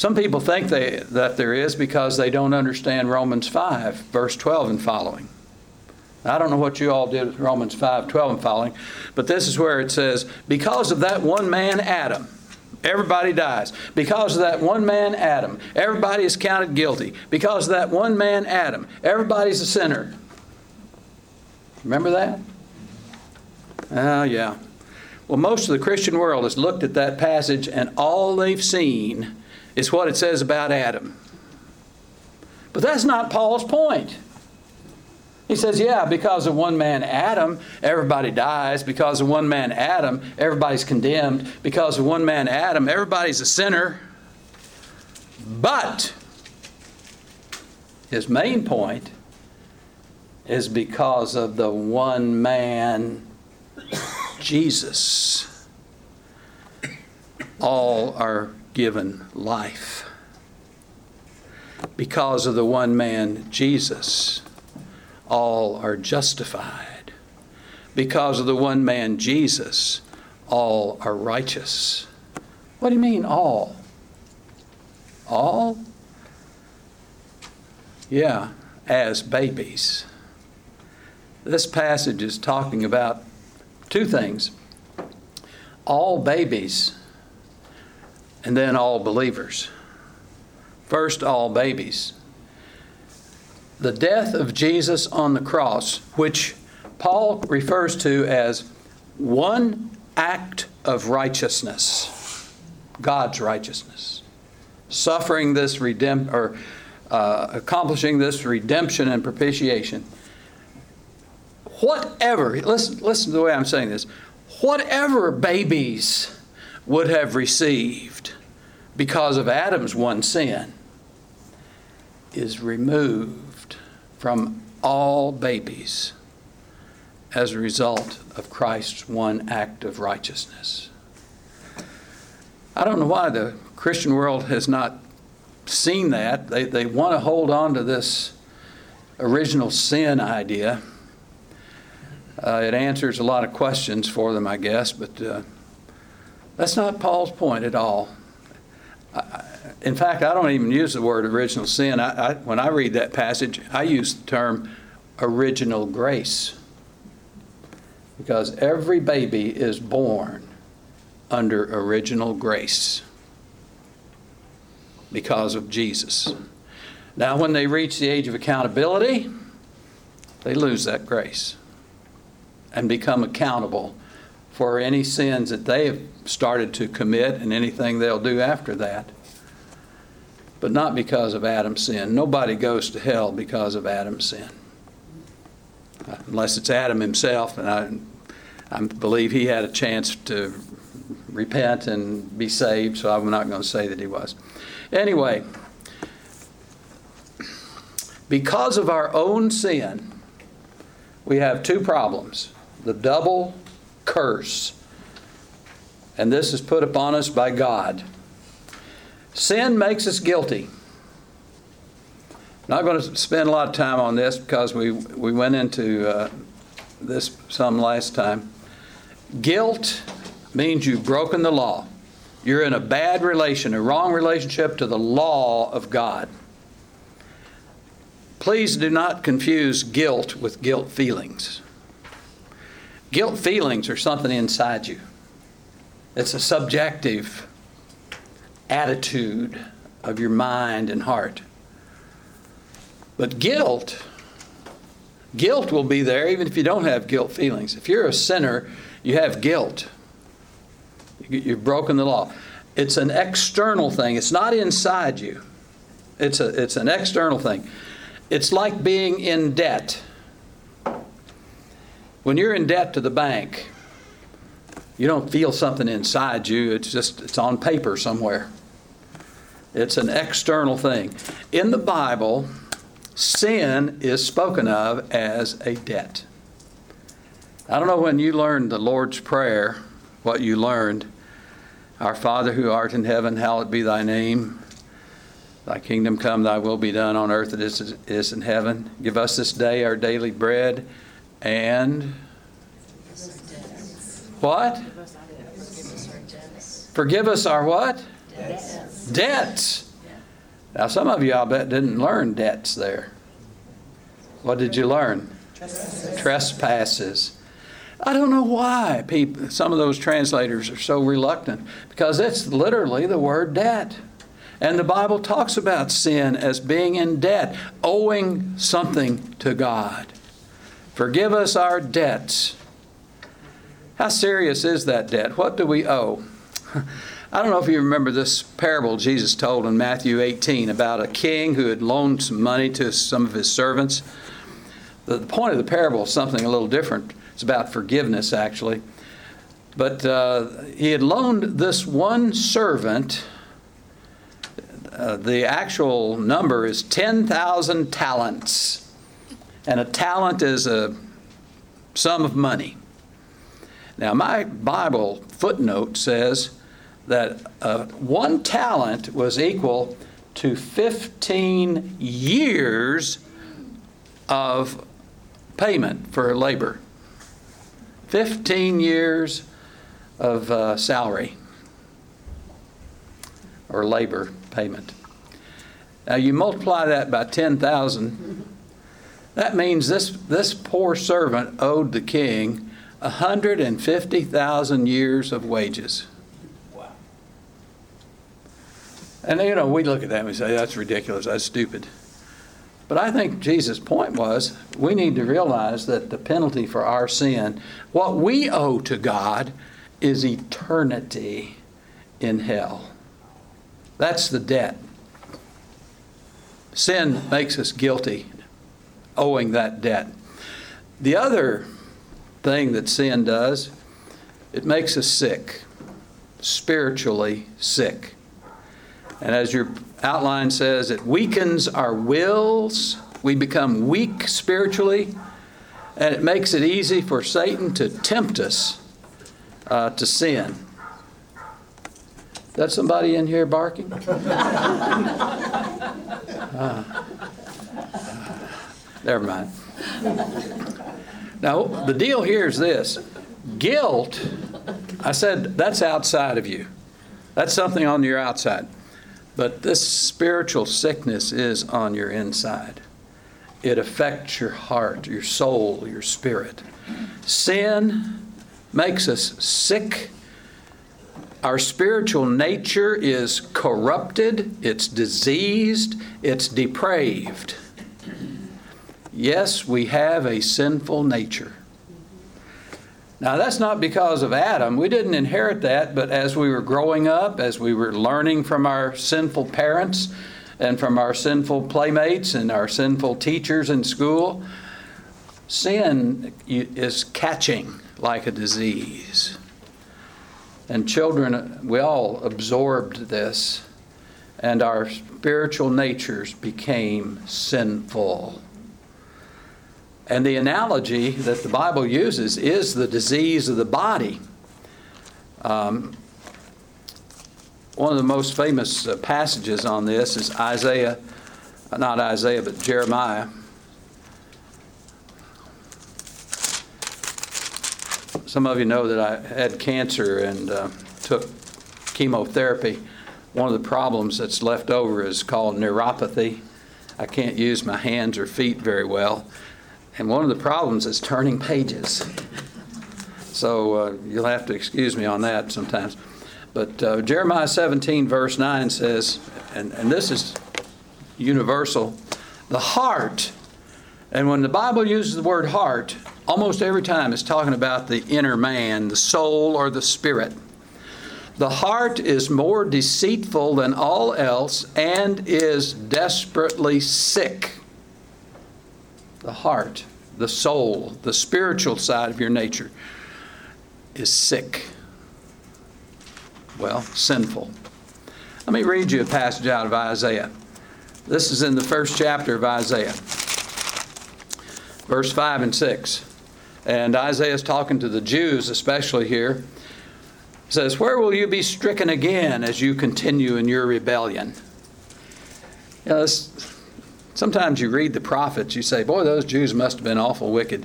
Some people think they, that there is because they don't understand Romans 5, verse 12 and following. I don't know what you all did with Romans 5, 12 and following, but this is where it says, Because of that one man, Adam, everybody dies. Because of that one man, Adam, everybody is counted guilty. Because of that one man, Adam, everybody's a sinner. Remember that? Oh, yeah. Well, most of the Christian world has looked at that passage and all they've seen is what it says about Adam. But that's not Paul's point. He says, yeah, because of one man, Adam, everybody dies. Because of one man, Adam, everybody's condemned. Because of one man, Adam, everybody's a sinner. But his main point is because of the one man, Jesus. All are given life. Because of the one man, Jesus, all are justified. Because of the one man, Jesus, all are righteous. What do you mean, all? All? Yeah, as babies. This passage is talking about two things all babies, and then all believers. First, all babies. The death of Jesus on the cross, which Paul refers to as one act of righteousness, God's righteousness, suffering this redemp or uh, accomplishing this redemption and propitiation. Whatever, listen, listen to the way I'm saying this. Whatever babies would have received because of Adam's one sin is removed from all babies as a result of Christ's one act of righteousness. I don't know why the Christian world has not seen that. They, they want to hold on to this original sin idea. Uh, it answers a lot of questions for them, I guess, but uh, that's not Paul's point at all. In fact, I don't even use the word original sin. I, I, when I read that passage, I use the term original grace. Because every baby is born under original grace because of Jesus. Now, when they reach the age of accountability, they lose that grace and become accountable for any sins that they have started to commit and anything they'll do after that. But not because of Adam's sin. Nobody goes to hell because of Adam's sin. Uh, unless it's Adam himself, and I, I believe he had a chance to repent and be saved, so I'm not going to say that he was. Anyway, because of our own sin, we have two problems the double curse, and this is put upon us by God. Sin makes us guilty. I'm Not going to spend a lot of time on this because we, we went into uh, this some last time. Guilt means you've broken the law. You're in a bad relation, a wrong relationship to the law of God. Please do not confuse guilt with guilt feelings. Guilt feelings are something inside you, it's a subjective attitude of your mind and heart. But guilt, guilt will be there even if you don't have guilt feelings. If you're a sinner, you have guilt. You've broken the law. It's an external thing. It's not inside you. It's a it's an external thing. It's like being in debt. When you're in debt to the bank, you don't feel something inside you. It's just it's on paper somewhere. It's an external thing. In the Bible, sin is spoken of as a debt. I don't know when you learned the Lord's Prayer, what you learned. Our Father who art in heaven, hallowed be thy name. Thy kingdom come, thy will be done on earth as it is in heaven. Give us this day our daily bread and what? Forgive us our what? Debts. Debts. Now, some of you, I bet, didn't learn debts there. What did you learn? Trespasses. Trespasses. I don't know why people, some of those translators are so reluctant because it's literally the word debt. And the Bible talks about sin as being in debt, owing something to God. Forgive us our debts. How serious is that debt? What do we owe? I don't know if you remember this parable Jesus told in Matthew 18 about a king who had loaned some money to some of his servants. The point of the parable is something a little different. It's about forgiveness, actually. But uh, he had loaned this one servant, uh, the actual number is 10,000 talents. And a talent is a sum of money. Now, my Bible footnote says that uh, one talent was equal to 15 years of payment for labor. 15 years of uh, salary or labor payment. Now you multiply that by 10,000, that means this, this poor servant owed the king 150,000 years of wages. And you know, we look at that and we say, that's ridiculous, that's stupid. But I think Jesus' point was we need to realize that the penalty for our sin, what we owe to God, is eternity in hell. That's the debt. Sin makes us guilty, owing that debt. The other thing that sin does, it makes us sick, spiritually sick. And as your outline says, it weakens our wills. We become weak spiritually, and it makes it easy for Satan to tempt us uh, to sin. That somebody in here barking? Uh, never mind. Now, the deal here is this guilt, I said, that's outside of you. That's something on your outside. But this spiritual sickness is on your inside. It affects your heart, your soul, your spirit. Sin makes us sick. Our spiritual nature is corrupted, it's diseased, it's depraved. Yes, we have a sinful nature. Now, that's not because of Adam. We didn't inherit that, but as we were growing up, as we were learning from our sinful parents and from our sinful playmates and our sinful teachers in school, sin is catching like a disease. And children, we all absorbed this, and our spiritual natures became sinful. And the analogy that the Bible uses is the disease of the body. Um, one of the most famous uh, passages on this is Isaiah, not Isaiah, but Jeremiah. Some of you know that I had cancer and uh, took chemotherapy. One of the problems that's left over is called neuropathy. I can't use my hands or feet very well. And one of the problems is turning pages. So uh, you'll have to excuse me on that sometimes. But uh, Jeremiah 17, verse 9 says, and, and this is universal the heart. And when the Bible uses the word heart, almost every time it's talking about the inner man, the soul, or the spirit. The heart is more deceitful than all else and is desperately sick the heart, the soul, the spiritual mm. side of your nature is sick. Well, sinful. Let me read you a passage out of Isaiah. This is in the first chapter of Isaiah, verse 5 and 6. And Isaiah is talking to the Jews, especially here. He says, Where will you be stricken again as you continue in your rebellion? You know, this, Sometimes you read the prophets, you say, boy, those Jews must have been awful wicked.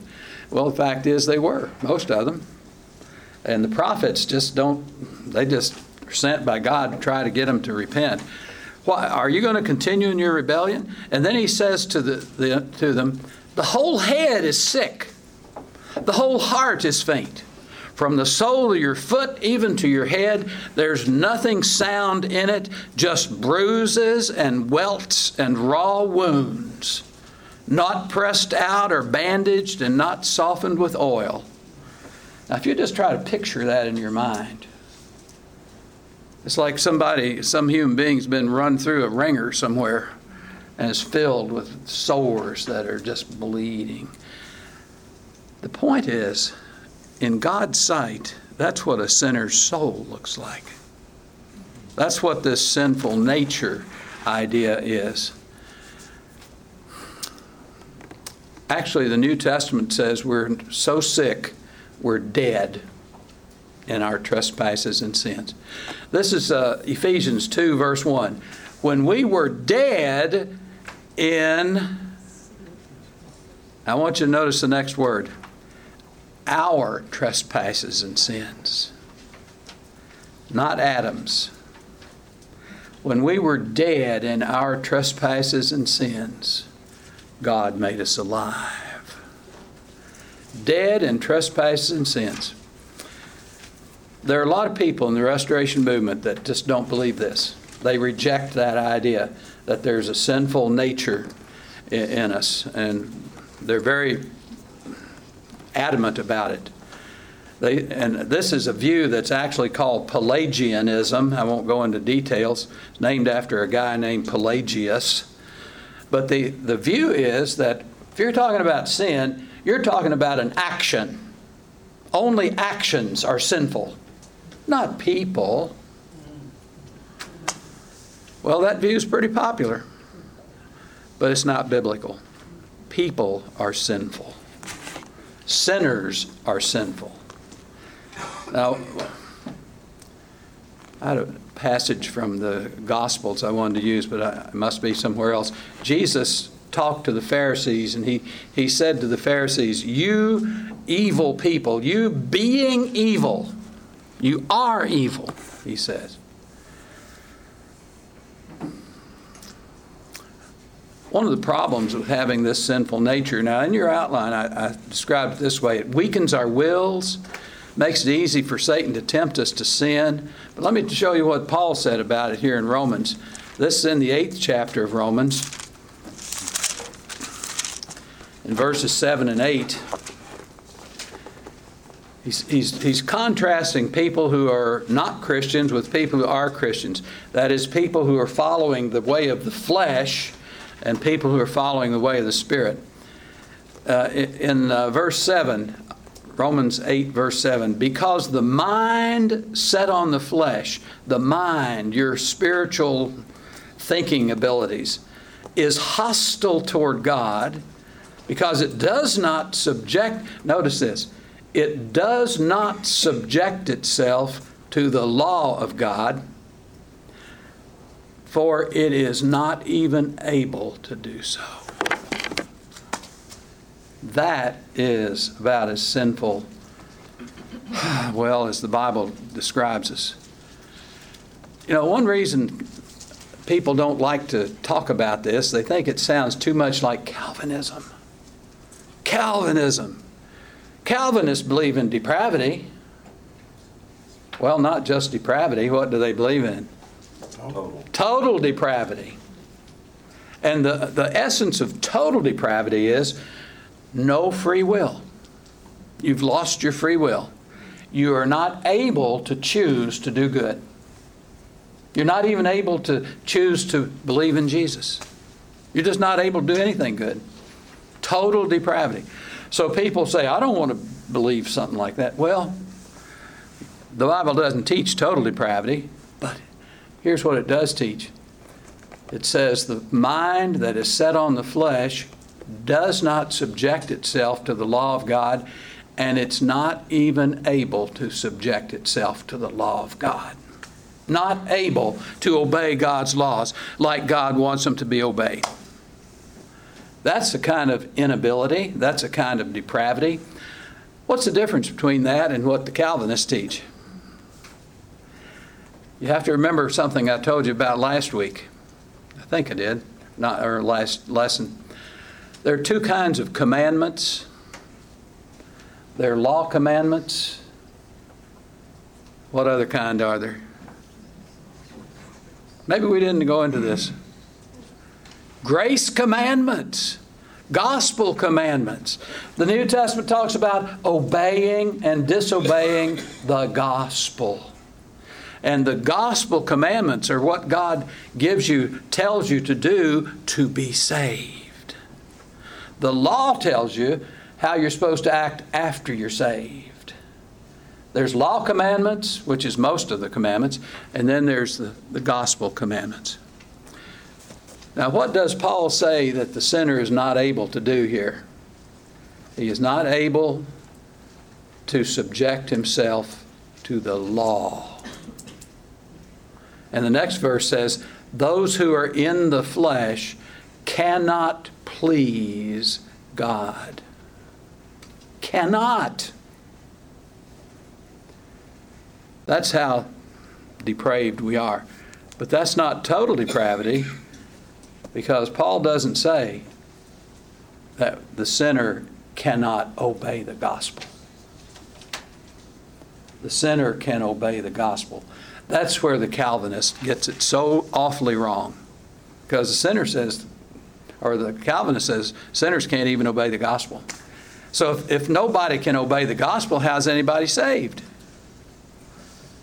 Well, the fact is, they were, most of them. And the prophets just don't, they just are sent by God to try to get them to repent. Why, are you going to continue in your rebellion? And then he says to, the, the, to them, the whole head is sick, the whole heart is faint. From the sole of your foot even to your head, there's nothing sound in it, just bruises and welts and raw wounds, not pressed out or bandaged and not softened with oil. Now, if you just try to picture that in your mind, it's like somebody, some human being's been run through a wringer somewhere and is filled with sores that are just bleeding. The point is, in God's sight, that's what a sinner's soul looks like. That's what this sinful nature idea is. Actually, the New Testament says we're so sick, we're dead in our trespasses and sins. This is uh, Ephesians 2, verse 1. When we were dead in, I want you to notice the next word our trespasses and sins, not Adam's. When we were dead in our trespasses and sins, God made us alive. Dead in trespasses and sins. There are a lot of people in the restoration movement that just don't believe this. They reject that idea that there's a sinful nature in us, and they're very adamant about it. They, and this is a view that's actually called Pelagianism. I won't go into details. It's named after a guy named Pelagius. But the, the view is that if you're talking about sin, you're talking about an action. Only actions are sinful, not people. Well, that view is pretty popular, but it's not biblical. People are sinful, sinners are sinful. Now, I had a passage from the Gospels I wanted to use, but I, it must be somewhere else. Jesus talked to the Pharisees, and he, he said to the Pharisees, You evil people, you being evil, you are evil, he says. One of the problems with having this sinful nature, now in your outline, I, I described it this way it weakens our wills, makes it easy for Satan to tempt us to sin. But let me show you what Paul said about it here in Romans. This is in the eighth chapter of Romans, in verses 7 and 8. He's, he's, he's contrasting people who are not Christians with people who are Christians. That is, people who are following the way of the flesh and people who are following the way of the Spirit. Uh, in uh, verse 7, Romans 8, verse 7, because the mind set on the flesh, the mind, your spiritual thinking abilities, is hostile toward God because it does not subject, notice this, it does not subject itself to the law of God, for it is not even able to do so. That is about as sinful, well, as the Bible describes us. You know, one reason people don't like to talk about this, they think it sounds too much like Calvinism. Calvinism. Calvinists believe in depravity. Well, not just depravity. What do they believe in? Total. Total depravity. And the, the essence of total depravity is no free will. You've lost your free will. You are not able to choose to do good. You're not even able to choose to believe in Jesus. You're just not able to do anything good. Total depravity. So people say, I don't want to believe something like that. Well, the Bible doesn't teach total depravity, here's what it does teach it says, The mind that is set on the flesh does not subject itself to the law of God, and it's not even able to subject itself to the law of God. Not able to obey God's laws like God wants them to be obeyed. That's a kind of inability, that's a kind of depravity. What's the difference between that and what the Calvinists teach? You have to remember something I told you about last week. I think I did, not or last lesson. There are two kinds of commandments. There are law commandments. What other kind are there? Maybe we didn't go into this. Grace commandments. Gospel commandments. The New Testament talks about obeying and disobeying the gospel. And the gospel commandments are what God gives you, tells you to do to be saved. The law tells you how you're supposed to act after you're saved. There's law commandments, which is most of the commandments, and then there's the, the gospel commandments. Now, what does Paul say that the sinner is not able to do here? He is not able to subject himself to the law. And the next verse says, Those who are in the flesh cannot please God. Cannot. That's how depraved we are. But that's not total depravity because Paul doesn't say that the sinner cannot obey the gospel. The sinner can obey the gospel. That's where the Calvinist gets it so awfully wrong. Because the sinner says, or the Calvinist says, sinners can't even obey the gospel. So if, if nobody can obey the gospel, how's anybody saved?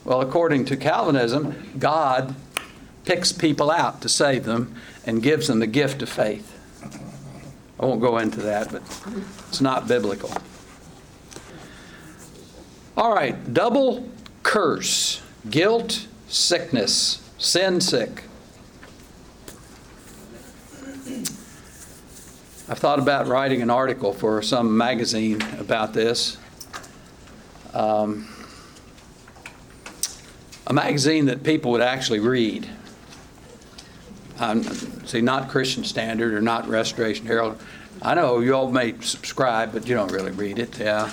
Well, according to Calvinism, God picks people out to save them and gives them the gift of faith. I won't go into that, but it's not biblical. All right, double curse guilt, sickness, sin sick. I've thought about writing an article for some magazine about this. Um, a magazine that people would actually read. Um, see, not Christian Standard or not Restoration Herald. I know you all may subscribe, but you don't really read it. Yeah.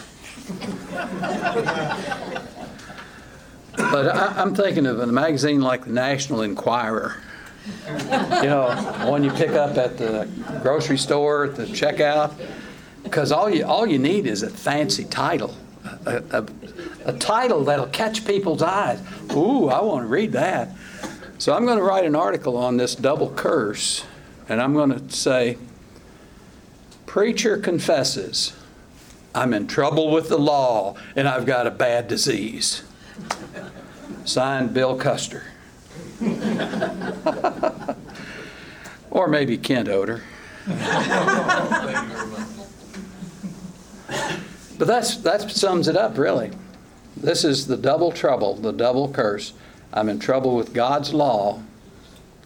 But I, I'm thinking of a magazine like the National Enquirer. You know, one you pick up at the grocery store at the checkout, because all you all you need is a fancy title, a, a, a title that'll catch people's eyes. Ooh, I want to read that. So I'm going to write an article on this double curse, and I'm going to say, Preacher confesses, I'm in trouble with the law and I've got a bad disease. Signed, Bill Custer. or maybe Kent Oder. but that's, that sums it up, really. This is the double trouble, the double curse. I'm in trouble with God's law.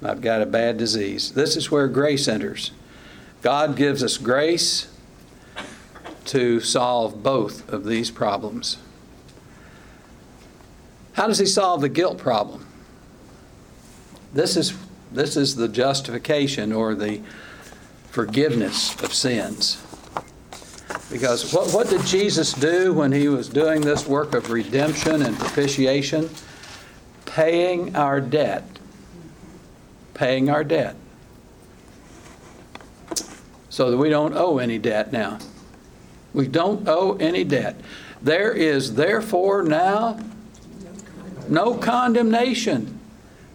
I've got a bad disease. This is where grace enters. God gives us grace to solve both of these problems. How does He solve the guilt problem? This is, this is the justification or the forgiveness of sins. Because what, what did Jesus do when He was doing this work of redemption and propitiation? Paying our debt. Paying our debt. So that we don't owe any debt now. We don't owe any debt. There is therefore now no condemnation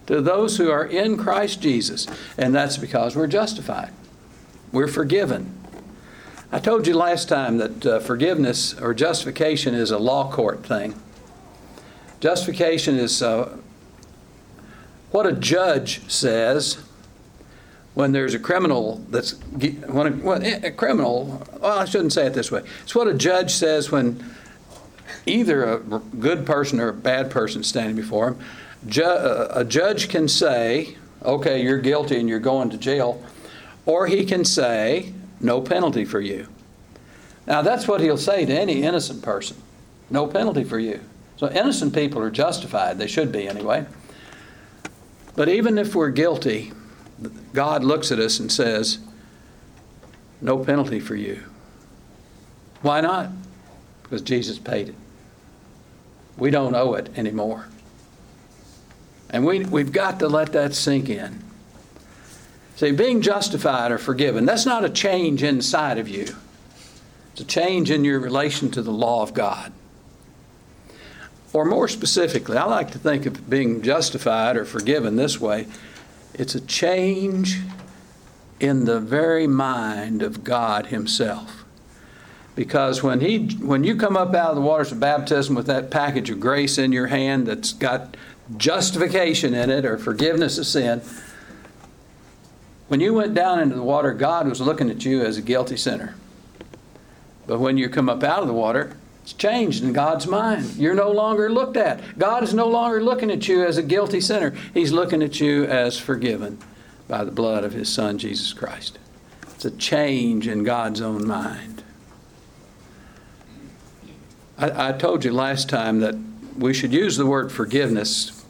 to those who are in Christ Jesus, and that's because we're justified. We're forgiven. I told you last time that uh, forgiveness or justification is a law court thing. Justification is uh, what a judge says when there's a criminal that's when a, when a, criminal well i shouldn't say it this way it's what a judge says when either a good person or a bad person standing before him. Ju- uh, a judge can say okay you're guilty and you're going to jail or he can say no penalty for you. Now that's what he'll say to any innocent person. No penalty for you. So innocent people are justified. They should be anyway. But even if we're guilty God looks at us and says, No penalty for you. Why not? Because Jesus paid it. We don't owe it anymore. And we, we've got to let that sink in. See, being justified or forgiven, that's not a change inside of you, it's a change in your relation to the law of God. Or more specifically, I like to think of being justified or forgiven this way it's a change in the very mind of God Himself. Because when he when you come up out of the waters of baptism with that package of grace in your hand that's got justification in it or forgiveness of sin, when you went down into the water, God was looking at you as a guilty sinner. But when you come up out of the water, it's changed in God's mind. You're no longer looked at. God is no longer looking at you as a guilty sinner. He's looking at you as forgiven by the blood of His Son, Jesus Christ. It's a change in God's own mind. I, I told you last time that we should use the word forgiveness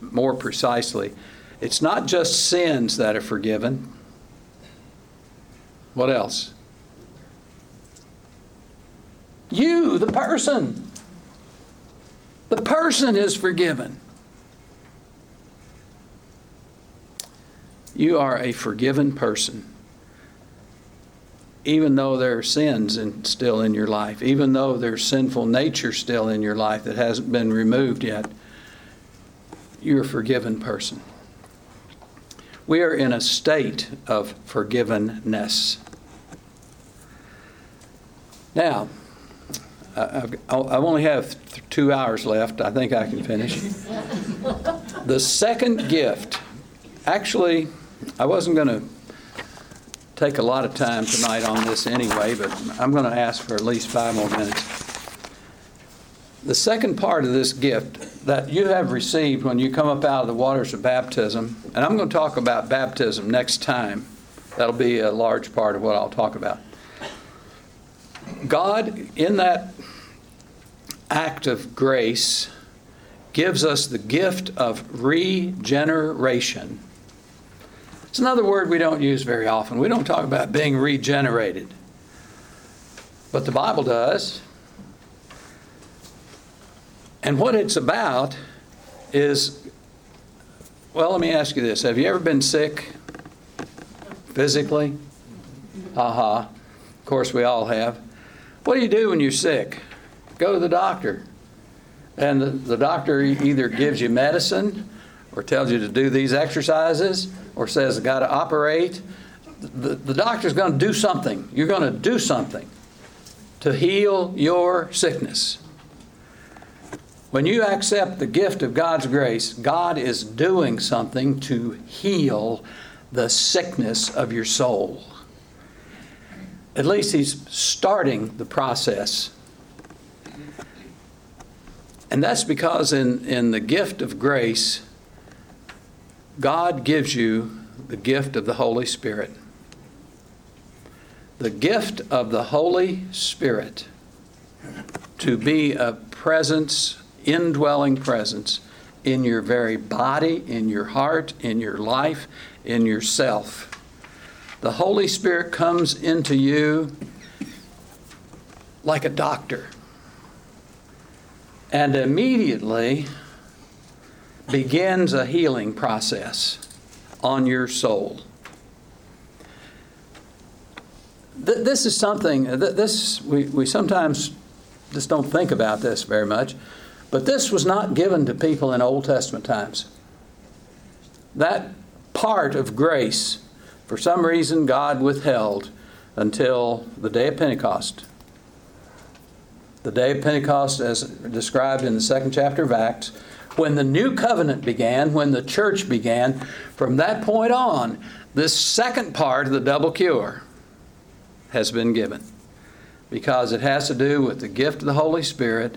more precisely. It's not just sins that are forgiven. What else? You, the person. The person is forgiven. You are a forgiven person. Even though there are sins in, still in your life, even though there's sinful nature still in your life that hasn't been removed yet, you're a forgiven person. We are in a state of forgivenness. Now, I've, I only have two hours left. I think I can finish. The second gift, actually, I wasn't going to take a lot of time tonight on this anyway, but I'm going to ask for at least five more minutes. The second part of this gift that you have received when you come up out of the waters of baptism, and I'm going to talk about baptism next time. That'll be a large part of what I'll talk about. God, in that act of grace, gives us the gift of regeneration. It's another word we don't use very often. We don't talk about being regenerated. But the Bible does. And what it's about is well, let me ask you this. Have you ever been sick physically? Aha. Of course, we all have. What do you do when you're sick? Go to the doctor. And the, the doctor either gives you medicine or tells you to do these exercises or says, got to operate. The, the doctor's going to do something. You're going to do something to heal your sickness. When you accept the gift of God's grace, God is doing something to heal the sickness of your soul. At least He's starting the process. And that's because in, in the gift of grace, God gives you the gift of the Holy Spirit. The gift of the Holy Spirit to be a presence indwelling presence in your very body, in your heart, in your life, in yourself. The Holy Spirit comes into you like a doctor and immediately begins a healing process on your soul. This is something, this, we, we sometimes just don't think about this very much. But this was not given to people in Old Testament times. That part of grace, for some reason, God withheld until the day of Pentecost. The day of Pentecost, as described in the second chapter of Acts, when the new covenant began, when the church began, from that point on, this second part of the double cure has been given because it has to do with the gift of the Holy Spirit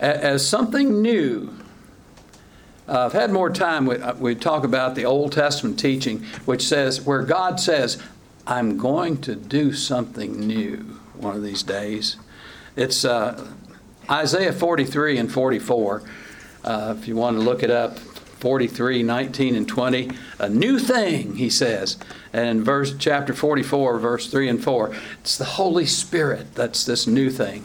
as something new. Uh, I've had more time. We, uh, we talk about the Old Testament teaching, which says, where God says, I'm going to do something new one of these days. It's uh, Isaiah 43 and 44. Uh, if you want to look it up, 43, 19, and 20. A new thing, he says. And verse chapter 44, verse 3 and 4, it's the Holy Spirit that's this new thing.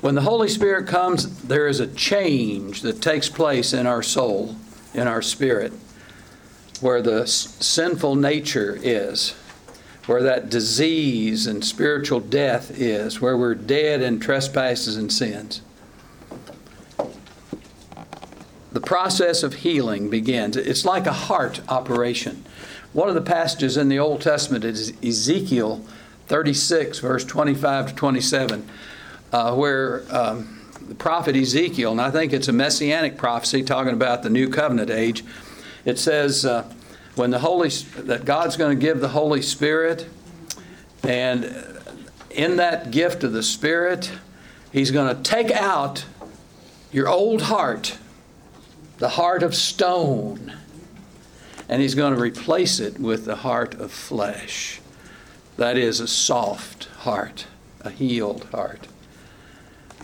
When the Holy Spirit comes, there is a change that takes place in our soul, in our spirit, where the sinful nature is, where that disease and spiritual death is, where we're dead in trespasses and sins. The process of healing begins. It's like a heart operation. One of the passages in the Old Testament is Ezekiel 36, verse 25 to 27, uh, where um, the prophet Ezekiel, and I think it's a messianic prophecy talking about the new covenant age, it says uh, when the Holy that God's going to give the Holy Spirit, and in that gift of the Spirit, He's going to take out your old heart, the heart of stone, and He's going to replace it with the heart of flesh. That is a soft heart, a healed heart.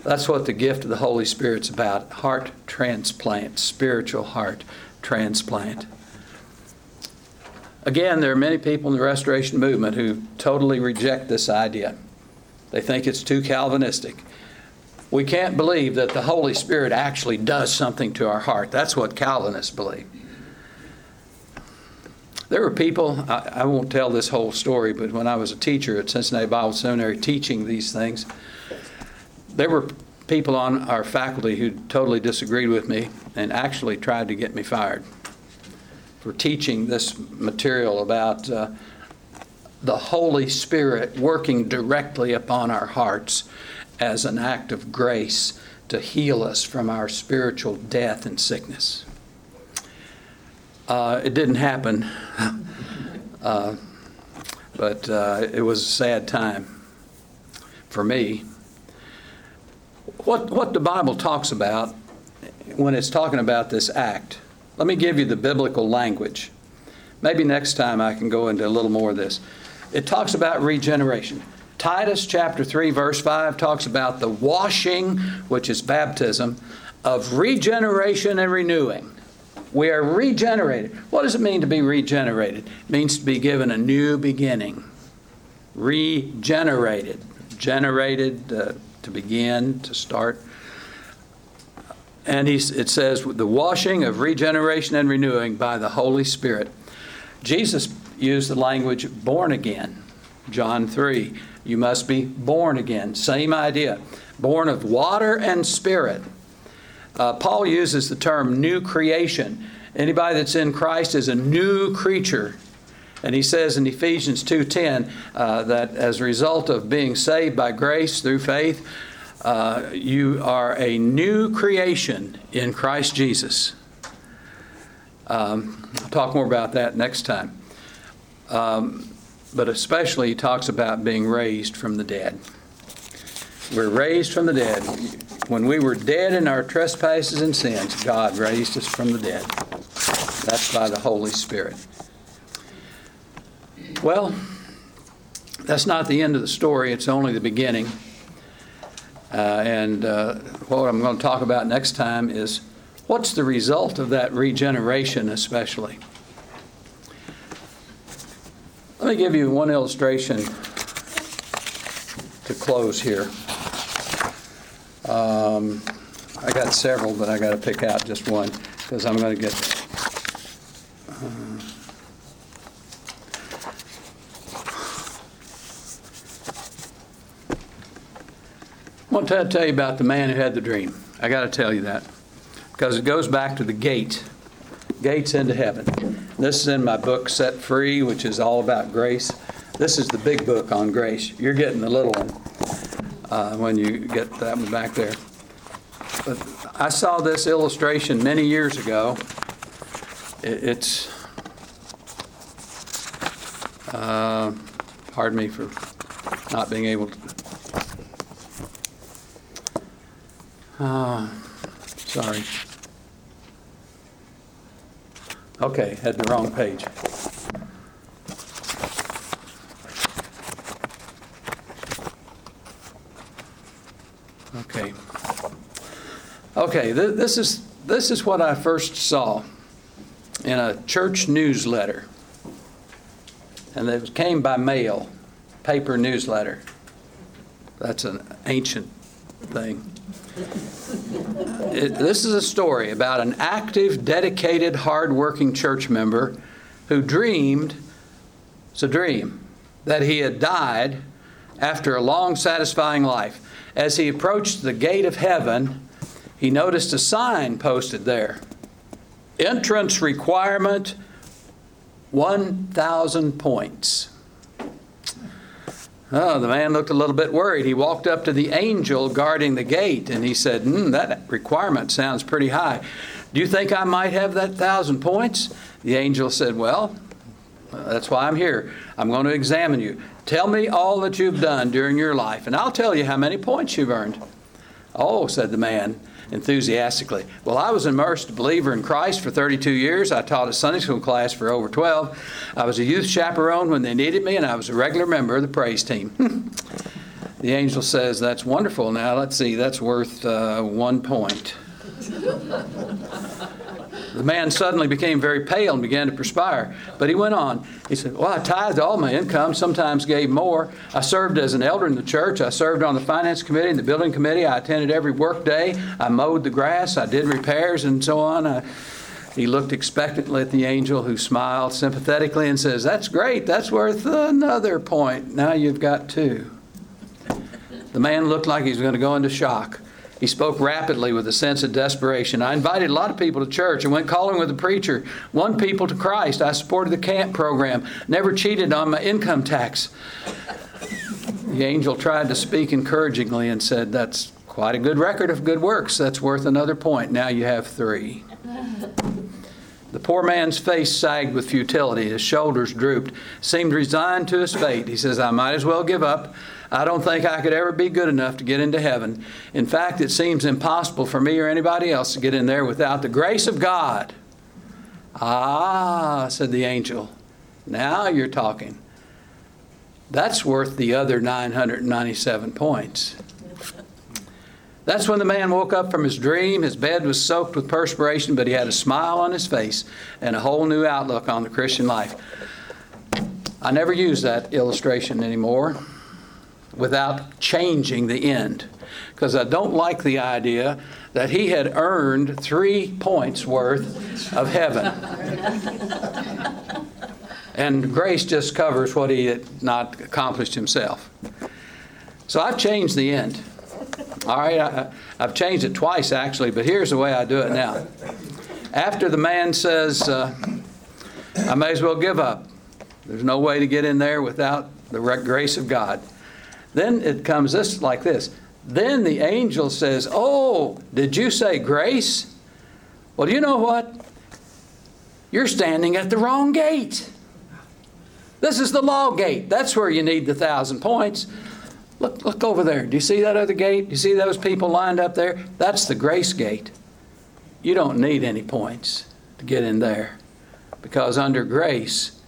That's what the gift of the Holy Spirit's about heart transplant, spiritual heart transplant. Again, there are many people in the Restoration Movement who totally reject this idea. They think it's too Calvinistic. We can't believe that the Holy Spirit actually does something to our heart. That's what Calvinists believe. There were people, I, I, won't tell this whole story, but when I was a teacher at Cincinnati Bible Seminary teaching these things, there were people on our faculty who totally disagreed with me and actually tried to get me fired for teaching this material about uh, the Holy Spirit working directly upon our hearts as an act of grace to heal us from our spiritual death and sickness. Uh, it didn't happen, uh, but uh, it was a sad time for me. What, what the Bible talks about when it's talking about this act, let me give you the biblical language. Maybe next time I can go into a little more of this. It talks about regeneration. Titus chapter 3, verse 5 talks about the washing, which is baptism, of regeneration and renewing. We are regenerated. What does it mean to be regenerated? It means to be given a new beginning. Regenerated. Generated uh, to begin, to start. And he's, it says, the washing of regeneration and renewing by the Holy Spirit. Jesus used the language born again. John 3. You must be born again. Same idea. Born of water and spirit. Uh, Paul uses the term new creation. Anybody that's in Christ is a new creature. And he says in Ephesians 2:10 uh, that as a result of being saved by grace through faith, uh, you are a new creation in Christ Jesus. Um, I'll talk more about that next time. Um, but especially, he talks about being raised from the dead. We're raised from the dead. When we were dead in our trespasses and sins, God raised us from the dead. That's by the Holy Spirit. Well, that's not the end of the story, it's only the beginning. Uh, and uh, what I'm going to talk about next time is what's the result of that regeneration, especially. Let me give you one illustration to close here. Um, I got several, but I got to pick out just one because I'm going to get. Uh, want to tell you about the man who had the dream. I got to tell you that because it goes back to the gate, gates into heaven. This is in my book, Set Free, which is all about grace. This is the big book on grace. You're getting the little one uh, when you get that one back there. But I saw this illustration many years ago. It, it's, uh, pardon me for not being able to. Uh, sorry. Okay, had the wrong page. Okay. Okay, th- this is this is what I first saw in a church newsletter. And it came by mail, paper newsletter. That's an ancient thing. It, this is a story about an active, dedicated, hardworking church member who dreamed, it's a dream, that he had died after a long, satisfying life. As he approached the gate of heaven, he noticed a sign posted there Entrance requirement, 1,000 points. Oh, the man looked a little bit worried. He walked up to the angel guarding the gate and he said, hmm, That requirement sounds pretty high. Do you think I might have that thousand points? The angel said, Well, that's why I'm here. I'm going to examine you. Tell me all that you've done during your life, and I'll tell you how many points you've earned. Oh, said the man enthusiastically. Well, I was immersed believer in Christ for 32 years. I taught a Sunday school class for over 12. I was a youth chaperone when they needed me, and I was a regular member of the praise team. the angel says, That's wonderful. Now, let's see, that's worth uh, one point. The man suddenly became very pale and began to perspire. But he went on. He said, Well, I tithed all my income, sometimes gave more. I served as an elder in the church. I served on the finance committee and the building committee. I attended every work day. I mowed the grass. I did repairs and so on. I, he looked expectantly at the angel who smiled sympathetically and says, That's great. That's worth another point. Now you've got two. The man looked like he was going to go into shock. He spoke rapidly with a sense of desperation. I invited a lot of people to church and went calling with the preacher, won people to Christ. I supported the camp program, never cheated on my income tax. The angel tried to speak encouragingly and said, That's quite a good record of good works. That's worth another point. Now you have three. The poor man's face sagged with futility. His shoulders drooped, seemed resigned to his fate. He says, I might as well give up. I don't think I could ever be good enough to get into heaven. In fact, it seems impossible for me or anybody else to get in there without the grace of God. Ah, said the angel. Now you're talking. That's worth the other 997 points. That's when the man woke up from his dream. His bed was soaked with perspiration, but he had a smile on his face and a whole new outlook on the Christian life. I never use that illustration anymore without changing the end. Because I don't like the idea that he had earned three points worth of heaven. and grace just covers what he had not accomplished himself. So I've changed the end. All right, I, have changed it twice actually, but here's the way I do it now. After the man says, uh, I may as well give up, there's no way to get in there without the grace of God. Then it comes this like this. Then the angel says, Oh, did you say grace? Well, you know what? You're standing at the wrong gate. This is the law gate. That's where you need the thousand points. Look, look over there. Do you see that other gate? Do you see those people lined up there? That's the grace gate. You don't need any points to get in there because under grace,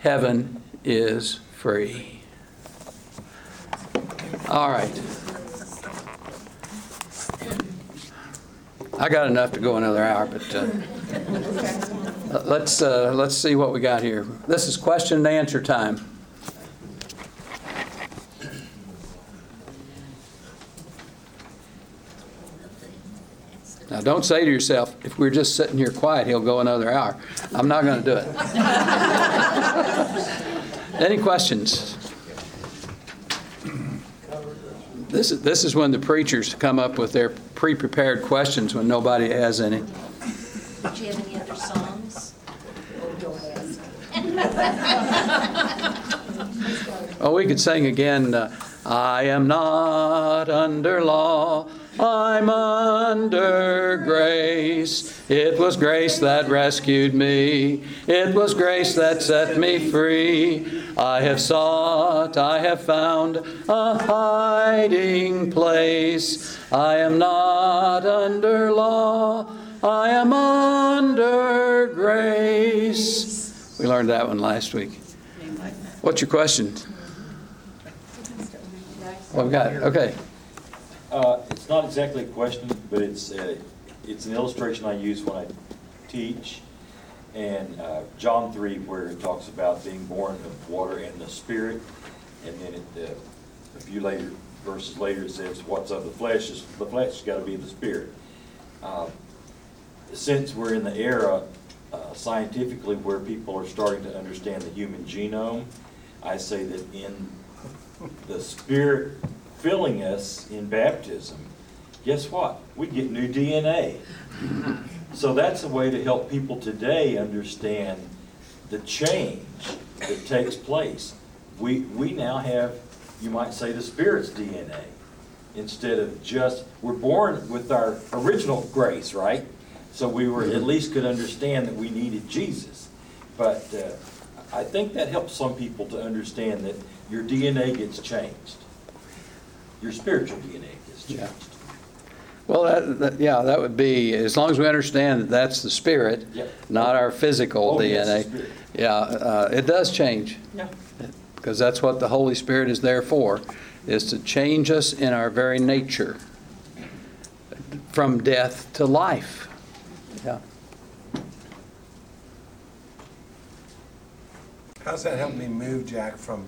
heaven is free. All right. I got enough to go another hour, but uh, let's uh, let's see what we got here. This is question and answer time. Now, don't say to yourself, if we're just sitting here quiet, he'll go another hour. I'm not going to do it. Any questions? This is, this is when the preachers come up with their pre-prepared questions when nobody has any. Do you have any other songs? Oh, we could sing again, uh, I am not under law, I'm under grace. It was grace that rescued me. It was grace that set me free. I have sought, I have found a hiding place. I am not under law, I am under grace. We learned that one last week. What's your question? What we got? Okay. Uh, It's not exactly a question, but it's, uh, it's an illustration I use when I teach. And uh, John 3, where it talks about being born of water and the Spirit. And then it, uh, a few later, verses later, it says, what's of the flesh is, the flesh has got to be the Spirit. Uh, Since we're in the era uh, scientifically where people are starting to understand the human genome, I say that in the Spirit filling us in baptism, guess what? We get new DNA. So that's a way to help people today understand the change that takes place. We, we now have, you might say, the Spirit's DNA, instead of just, we're born with our original grace, right? So we were, at least could understand that we needed Jesus. But uh, I think that helps some people to understand that your DNA gets changed. Your spiritual DNA gets Yeah. Changed. Well, that, that- yeah, that would be, as long as we understand that that's the spirit, Yep. not our physical Oh, yes, the DNA. spirit. Yeah, uh, it does change. Yeah. because that's what the Holy Spirit is there for, is to change us in our very nature from death to life. Yeah. How's that help me move, Jack, from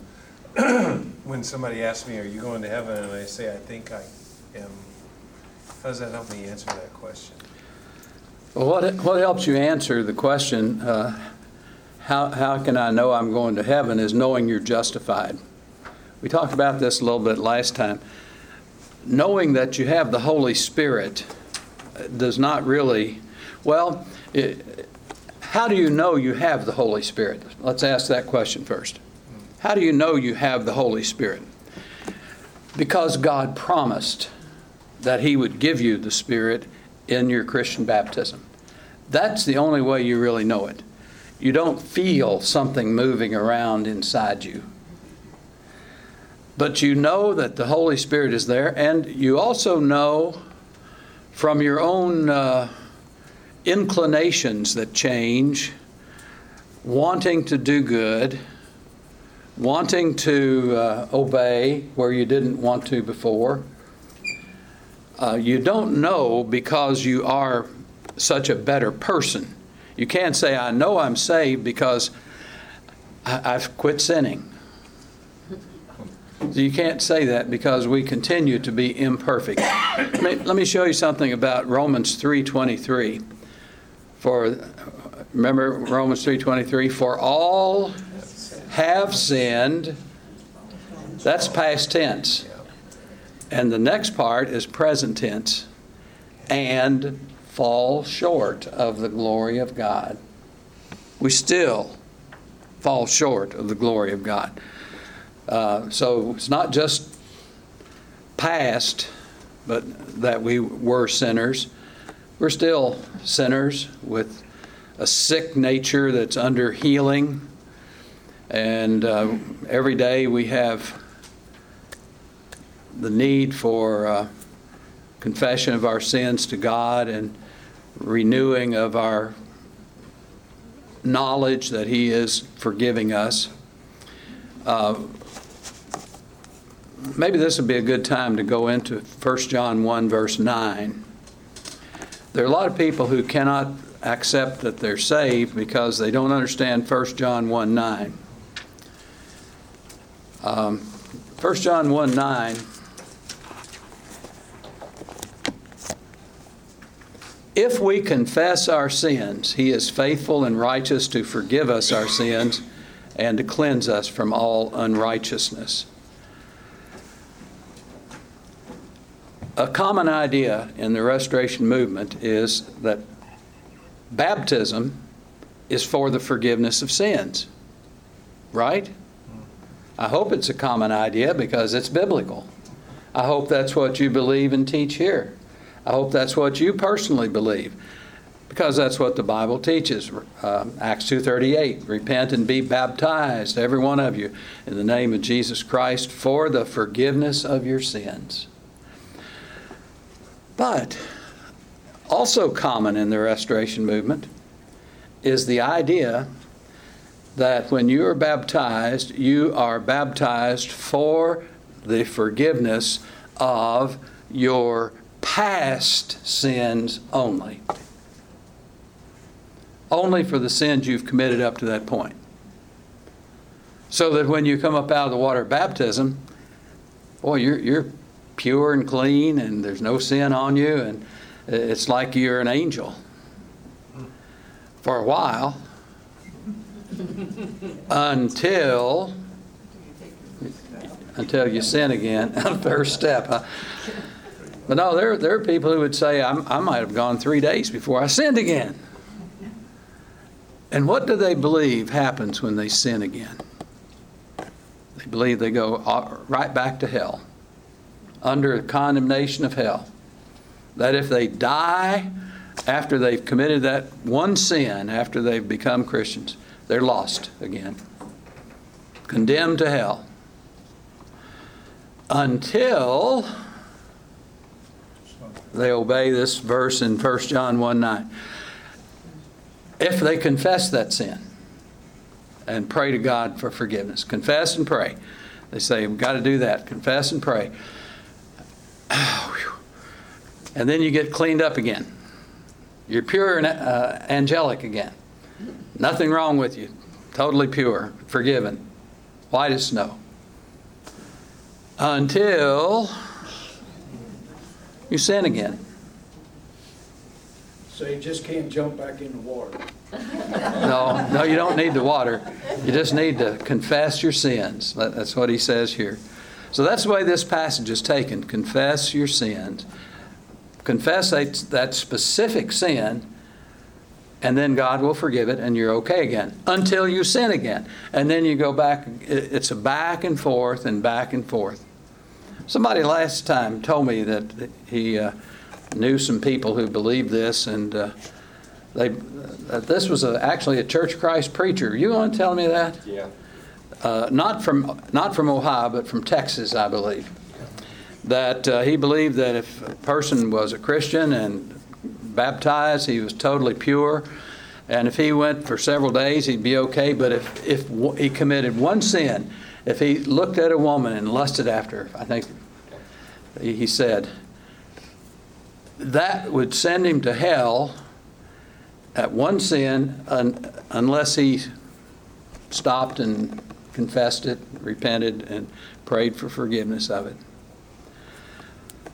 when somebody asks me, are you going to heaven? And I say, I think I am. How does that help me answer that question? Well, what, what helps you answer the question, uh, how, how can I know I'm going to heaven, is knowing you're justified. We talked about this a little bit last time. Knowing that you have the Holy Spirit does not really, well, it, how do you know you have the Holy Spirit? Let's ask that question first. How do you know you have the Holy Spirit? Because God promised that He would give you the Spirit in your Christian baptism. That's the only way you really know it. You don't feel something moving around inside you. But you know that the Holy Spirit is there, and you also know from your own uh, inclinations that change, wanting to do good, wanting to uh, obey where you didn't want to before. Uh, you don't know because you are such a better person. You can't say, I know I'm saved because I- I've quit sinning. You can't say that because we continue to be imperfect. Let me, let me show you something about Romans 3:23. For remember Romans 3:23, for all have sinned. That's past tense. And the next part is present tense. And fall short of the glory of God. We still fall short of the glory of God. Uh, so it's not just past, but that we were sinners. We're still sinners with a sick nature that's under healing. And uh, every day we have the need for uh, confession of our sins to God and renewing of our knowledge that He is forgiving us. Uh, maybe this would be a good time to go into 1 John 1, verse 9. There are a lot of people who cannot accept that they're saved because they don't understand 1 John 1, 9. Um, 1 John 1, 9 If we confess our sins, he is faithful and righteous to forgive us our sins and to cleanse us from all unrighteousness. A common idea in the restoration movement is that baptism is for the forgiveness of sins. Right? I hope it's a common idea because it's biblical. I hope that's what you believe and teach here. I hope that's what you personally believe, because that's what the Bible teaches. Uh, Acts 2:38, repent and be baptized, every one of you, in the name of Jesus Christ for the forgiveness of your sins. But also common in the restoration movement is the idea that when you are baptized, you are baptized for the forgiveness of your past sins only. Only for the sins you've committed up to that point. So that when you come up out of the water of baptism, boy, you're, you're pure and clean and there's no sin on you, and it's like you're an angel. For a while, until until you sin again. First step. Huh? But no, there, there are people who would say, I might have gone three days before I sinned again. And what do they believe happens when they sin again? They believe they go right back to hell, under the condemnation of hell. That if they die after they've committed that one sin, after they've become Christians, they're lost again, condemned to hell. Until they obey this verse in 1 John 1 9. If they confess that sin and pray to God for forgiveness, confess and pray. They say, we've got to do that. Confess and pray. And then you get cleaned up again. You're pure and uh, angelic again. Nothing wrong with you. Totally pure, forgiven, white as snow. Until you sin again. So you just can't jump back in the water. No, no, you don't need the water. You just need to confess your sins. That's what he says here. So that's the way this passage is taken. Confess your sins. Confess that, that specific sin, and then God will forgive it, and you're okay again until you sin again. And then you go back. It's a back and forth and back and forth. Somebody last time told me that he uh, knew some people who believed this, and uh, they that this was a, actually a Church of Christ preacher. You want to tell me that? Yeah. Uh, not from not from Ohio, but from Texas, I believe. That uh, he believed that if a person was a Christian and baptized, he was totally pure, and if he went for several days, he'd be okay. But if if w- he committed one sin, if he looked at a woman and lusted after her, I think he said that would send him to hell at one sin un, unless he stopped and confessed it, repented, and prayed for forgiveness of it.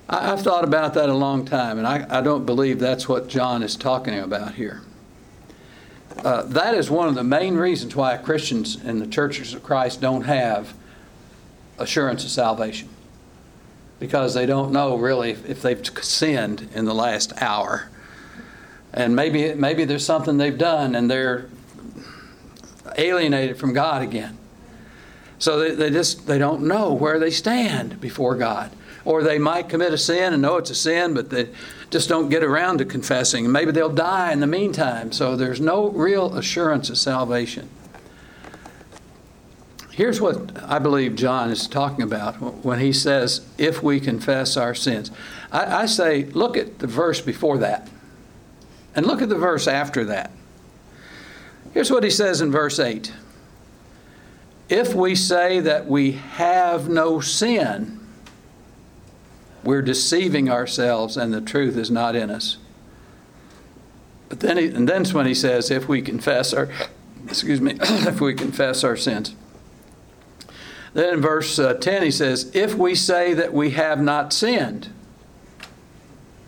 I, I've thought about that a long time, and I, I don't believe that's what John is talking about here. Uh, that is one of the main reasons why Christians in the churches of Christ don't have assurance of salvation. Because they don't know really if they've sinned in the last hour. And maybe, maybe there's something they've done and they're alienated from God again. So they, they just they don't know where they stand before God. Or they might commit a sin and know it's a sin, but they just don't get around to confessing. And maybe they'll die in the meantime. So there's no real assurance of salvation. Here's what I believe John is talking about when he says, if we confess our sins. I, I say, look at the verse before that, and look at the verse after that. Here's what he says in verse 8 If we say that we have no sin, we're deceiving ourselves and the truth is not in us. But then, he, and then's when he says, if we confess our, excuse me, if we confess our sins. Then in verse uh, 10 he says, if we say that we have not sinned,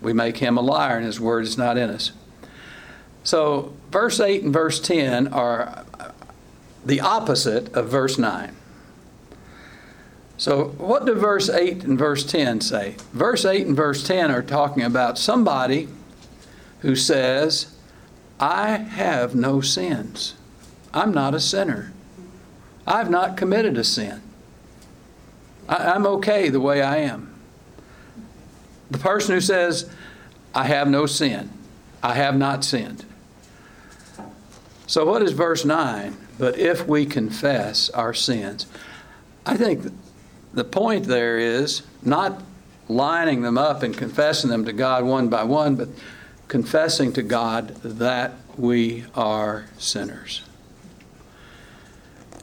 we make him a liar and his word is not in us. So verse 8 and verse 10 are the opposite of verse 9. So, what do verse 8 and verse 10 say? Verse 8 and verse 10 are talking about somebody who says, I have no sins. I'm not a sinner. I've not committed a sin. I, I'm okay the way I am. The person who says, I have no sin, I have not sinned. So, what is verse 9? But if we confess our sins, I think the point there is not lining them up and confessing them to God one by one, but confessing to God that we are sinners.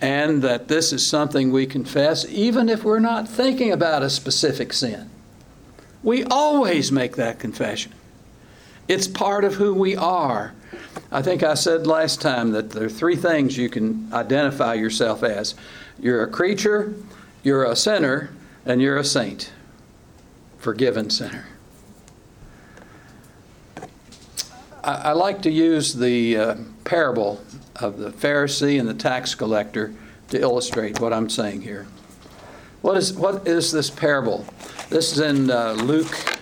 And that this is something we confess even if we're not thinking about a specific sin. We always make that confession. It's part of who we are. I think I said last time that there are three things you can identify yourself as you're a creature, you're a sinner, and you're a saint. Forgiven sinner. I, like to use the uh, parable of the Pharisee and the tax collector to illustrate what I'm saying here. What is, what is this parable? This is in uh, Luke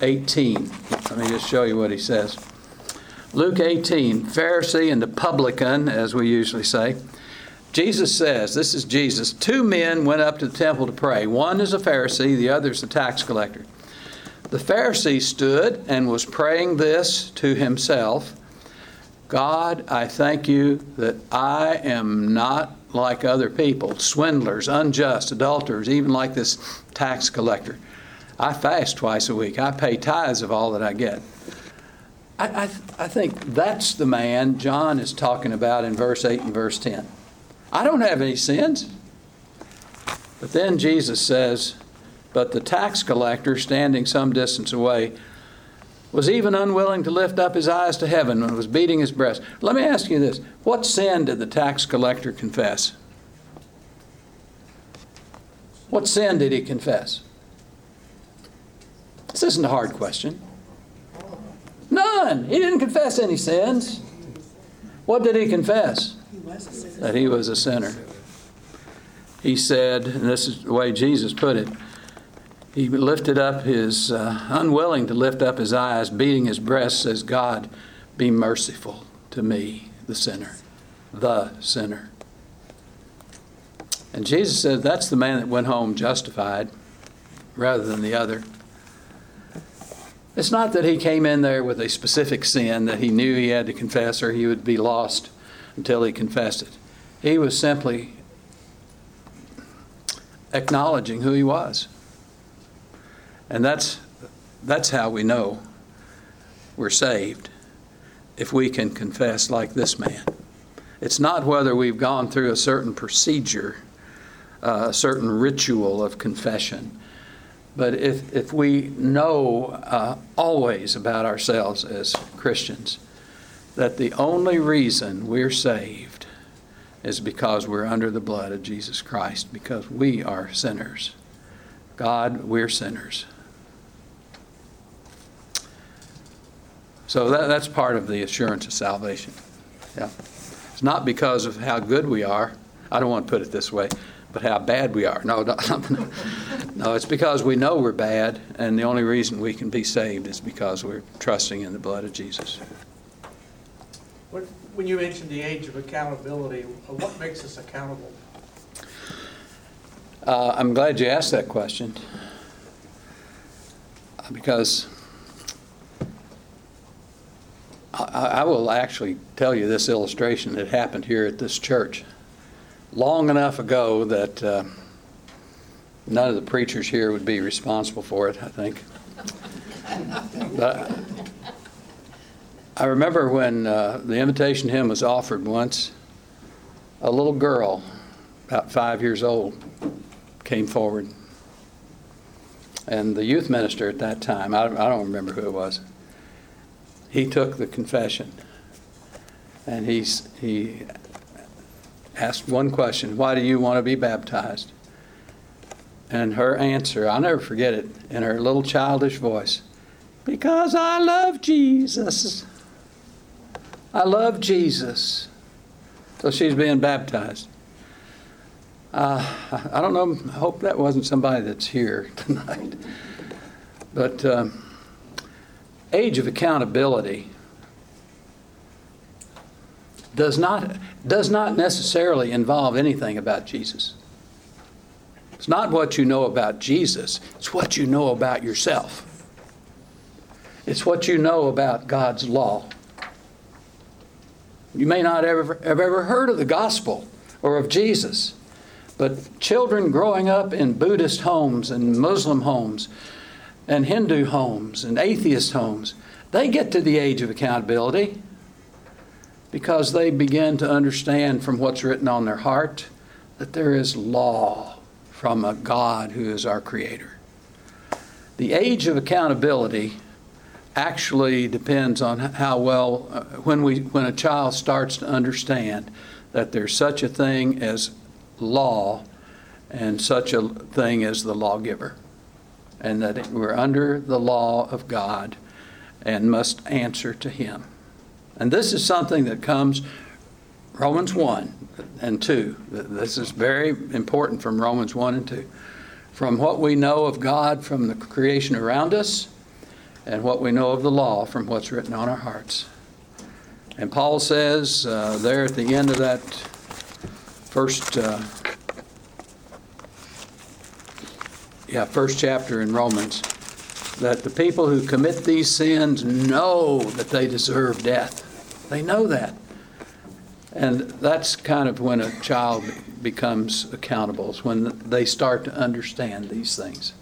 18. Let me just show you what he says. Luke 18, Pharisee and the publican, as we usually say. Jesus says, this is Jesus, two men went up to the temple to pray. One is a Pharisee, the other is a tax collector. The Pharisee stood and was praying this to himself God, I thank you that I am not like other people, swindlers, unjust, adulterers, even like this tax collector. I fast twice a week. I pay tithes of all that I get. I, I, I think that's the man John is talking about in verse 8 and verse 10. I don't have any sins. But then Jesus says, But the tax collector, standing some distance away, was even unwilling to lift up his eyes to heaven and was beating his breast. Let me ask you this what sin did the tax collector confess? What sin did he confess? This isn't a hard question. None. He didn't confess any sins. What did he confess? That he was a sinner. He said, and this is the way Jesus put it, he lifted up his, uh, unwilling to lift up his eyes, beating his breast, says, God, be merciful to me, the sinner, the sinner. And Jesus said, that's the man that went home justified rather than the other. It's not that he came in there with a specific sin that he knew he had to confess or he would be lost until he confessed it. He was simply acknowledging who he was. And that's, that's how we know we're saved, if we can confess like this man. It's not whether we've gone through a certain procedure, uh, a certain ritual of confession, but if, if we know uh, always about ourselves as Christians that the only reason we're saved is because we're under the blood of Jesus Christ, because we are sinners. God, we're sinners. So that, that's part of the assurance of salvation. Yeah. It's not because of how good we are. I don't want to put it this way, but how bad we are. No, no, no, no, it's because we know we're bad, and the only reason we can be saved is because we're trusting in the blood of Jesus. When when you mentioned the age of accountability, what makes us accountable? Uh, I'm glad you asked that question uh, because I, I will actually tell you this illustration that happened here at this church long enough ago that uh, none of the preachers here would be responsible for it, I think. But I remember when uh, the invitation hymn was offered once, a little girl, about five years old, came forward. And the youth minister at that time, I, I don't remember who it was, he took the confession. And he's, he asked one question Why do you want to be baptized? And her answer, I'll never forget it, in her little childish voice Because I love Jesus. I love Jesus. So she's being baptized. Uh, I don't know, I hope that wasn't somebody that's here tonight. But um, age of accountability does not, does not necessarily involve anything about Jesus. It's not what you know about Jesus, it's what you know about yourself. It's what you know about God's law. You may not ever, have ever heard of the gospel or of Jesus, but children growing up in Buddhist homes and Muslim homes and Hindu homes and atheist homes, they get to the age of accountability because they begin to understand from what's written on their heart that there is law from a God who is our Creator. The age of accountability actually depends on how well, uh, when, we, when a child starts to understand that there's such a thing as law and such a thing as the lawgiver, and that we're under the law of God and must answer to Him. And this is something that comes Romans 1 and 2. This is very important from Romans 1 and 2. From what we know of God from the creation around us, and what we know of the law from what's written on our hearts. And Paul says uh, there at the end of that first, uh, yeah, first chapter in Romans, that the people who commit these sins know that they deserve death. They know that. And that's kind of when a child becomes accountable, is when they start to understand these things.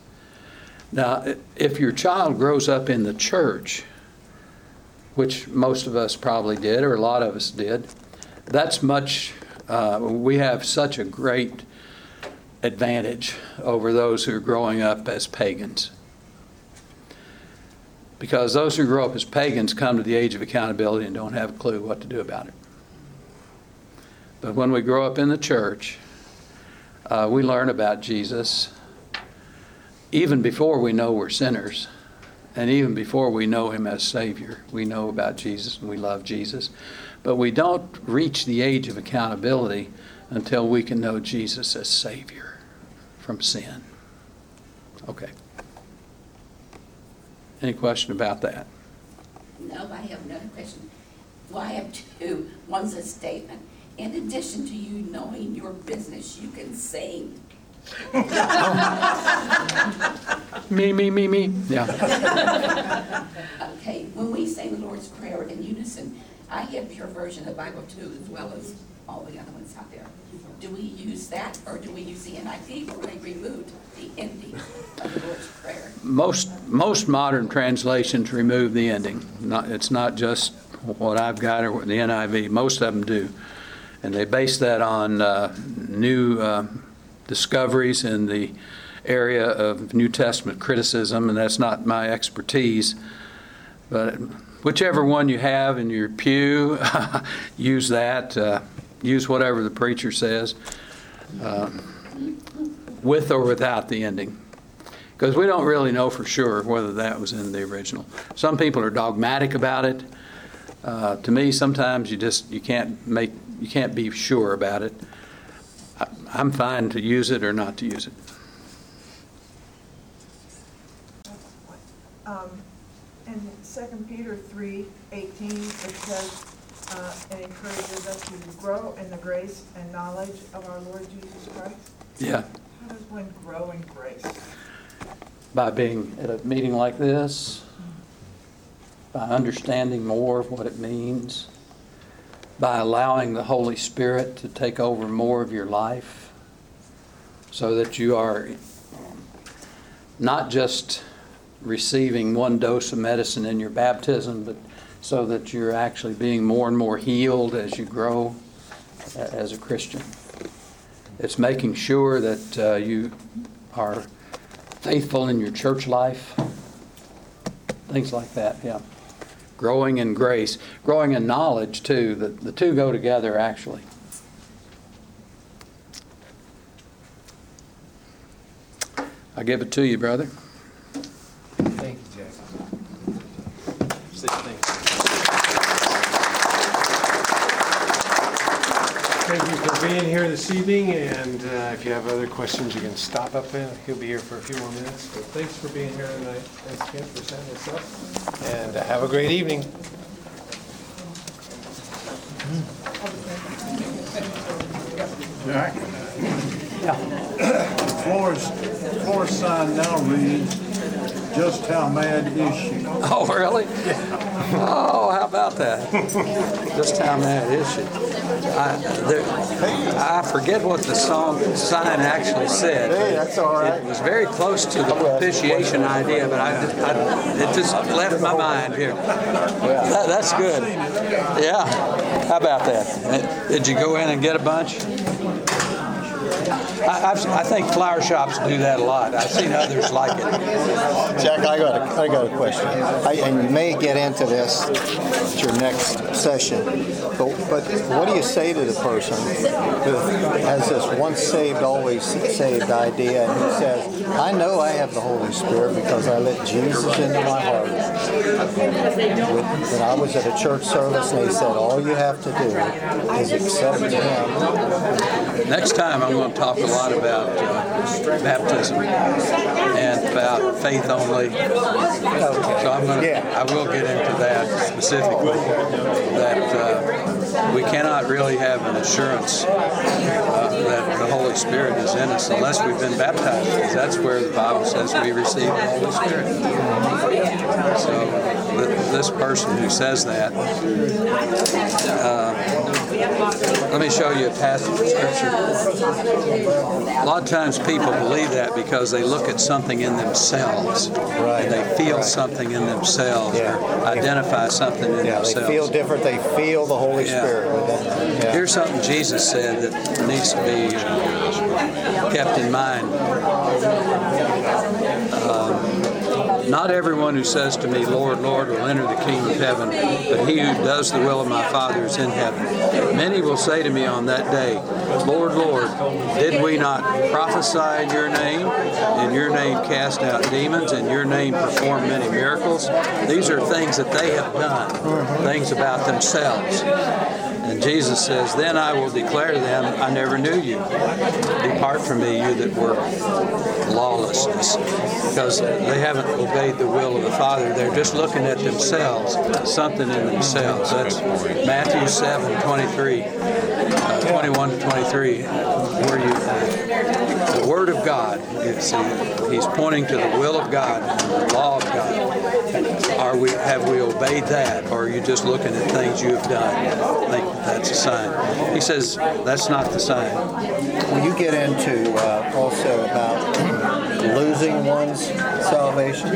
Now, if your child grows up in the church, which most of us probably did, or a lot of us did, that's much, uh, we have such a great advantage over those who are growing up as pagans. Because those who grow up as pagans come to the age of accountability and don't have a clue what to do about it. But when we grow up in the church, uh, we learn about Jesus even before we know we're sinners, and even before we know Him as Savior. We know about Jesus and we love Jesus. But we don't reach the age of accountability until we can know Jesus as Savior from sin. Okay. Any question about that? No, I have another question. Well, I have two. One's a statement. In addition to you knowing your business, you can sing. Me, me, me, me. Yeah. Okay, when we say the Lord's Prayer in unison, I have your version of the Bible too, as well as all the other ones out there. Do we use that, or do we use the NIV where they removed the ending of the Lord's Prayer? Most, most modern translations remove the ending. Not, it's not just what I've got or what the NIV, most of them do. And they base that on uh, new uh, discoveries in the area of New Testament criticism, and that's not my expertise. But whichever one you have in your pew, use that. Uh, use whatever the preacher says, um, with or without the ending because we don't really know for sure whether that was in the original. Some people are dogmatic about it. Uh, to me, sometimes you just you can't make you can't be sure about it. I'm fine to use it or not to use it. Um, In Second Peter three eighteen, it says, uh, it encourages us to grow in the grace and knowledge of our Lord Jesus Christ. Yeah, How does one grow in grace? by being at a meeting like this, by understanding more of what it means, by allowing the Holy Spirit to take over more of your life, so that you are not just receiving one dose of medicine in your baptism, but so that you're actually being more and more healed as you grow as a Christian. It's making sure that uh, you are faithful in your church life, things like that, yeah. Growing in grace, growing in knowledge too, the, the two go together actually. I give it to you, brother. Thank you, Jack. Thank you for being here this evening, and uh, if you have other questions, you can stop up in. He'll be here for a few more minutes. But thanks for being here tonight. Thanks, Kent, for setting this up. And uh, have a great evening. Jack? Floor's, floor sign now reads, just how mad is she? Oh, really? Oh, how about that? Just how mad is she? I, there, I forget what the song sign actually said. Hey, that's all right. It was very close to the propitiation idea, but I, I, it just left my mind here. That, that's good. Yeah. How about that? Did you go in and get a bunch? I, I've, I think flower shops do that a lot. I've seen others like it. Jack, I got a, I got a question. I, and you may get into this at your next session, but, but what do you say to the person who has this once saved, always saved idea, and he says, I know I have the Holy Spirit because I let Jesus into my heart. When I was at a church service, and they said, all you have to do is accept Him Next time, I'm going to talk a lot about uh, baptism and about faith only. So I'm going to, Yeah. I will get into that specifically, that uh, we cannot really have an assurance uh, that the Holy Spirit is in us unless we've been baptized, because that's where the Bible says we receive the Holy Spirit. So this person who says that, uh, let me show you a passage of Scripture. A lot of times people believe that because they look at something in themselves. Right, And they feel right. something in themselves Yeah. or identify something in Yeah, they feel different, they feel the Holy Yeah. Spirit. Here's something Jesus said that needs to be uh, kept in mind. Um, Not everyone who says to me, Lord, Lord, will enter the kingdom of heaven, but he who does the will of my Father is in heaven. Many will say to me on that day, Lord, Lord, did we not prophesy in your name? In your name cast out demons? In your name perform many miracles? These are things that they have done, things about themselves. And Jesus says, Then I will declare to them, I never knew you. Depart from me, you that work lawlessness. Because they haven't obeyed the will of the Father. They're just looking at themselves, something in themselves. That's Matthew 7 23, uh, 21 to 23, where you, the Word of God, you see, he's pointing to the will of God, and the law of God. Are we, have we obeyed that, or are you just looking at things you have done? and Think that's a sign. He says that's not the sign. Will you get into uh, also about losing one's salvation?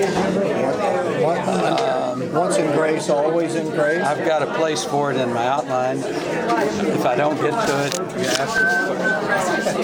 What- um, Once in grace, always in grace? I've got a place for it in my outline. If I don't get to it, you ask.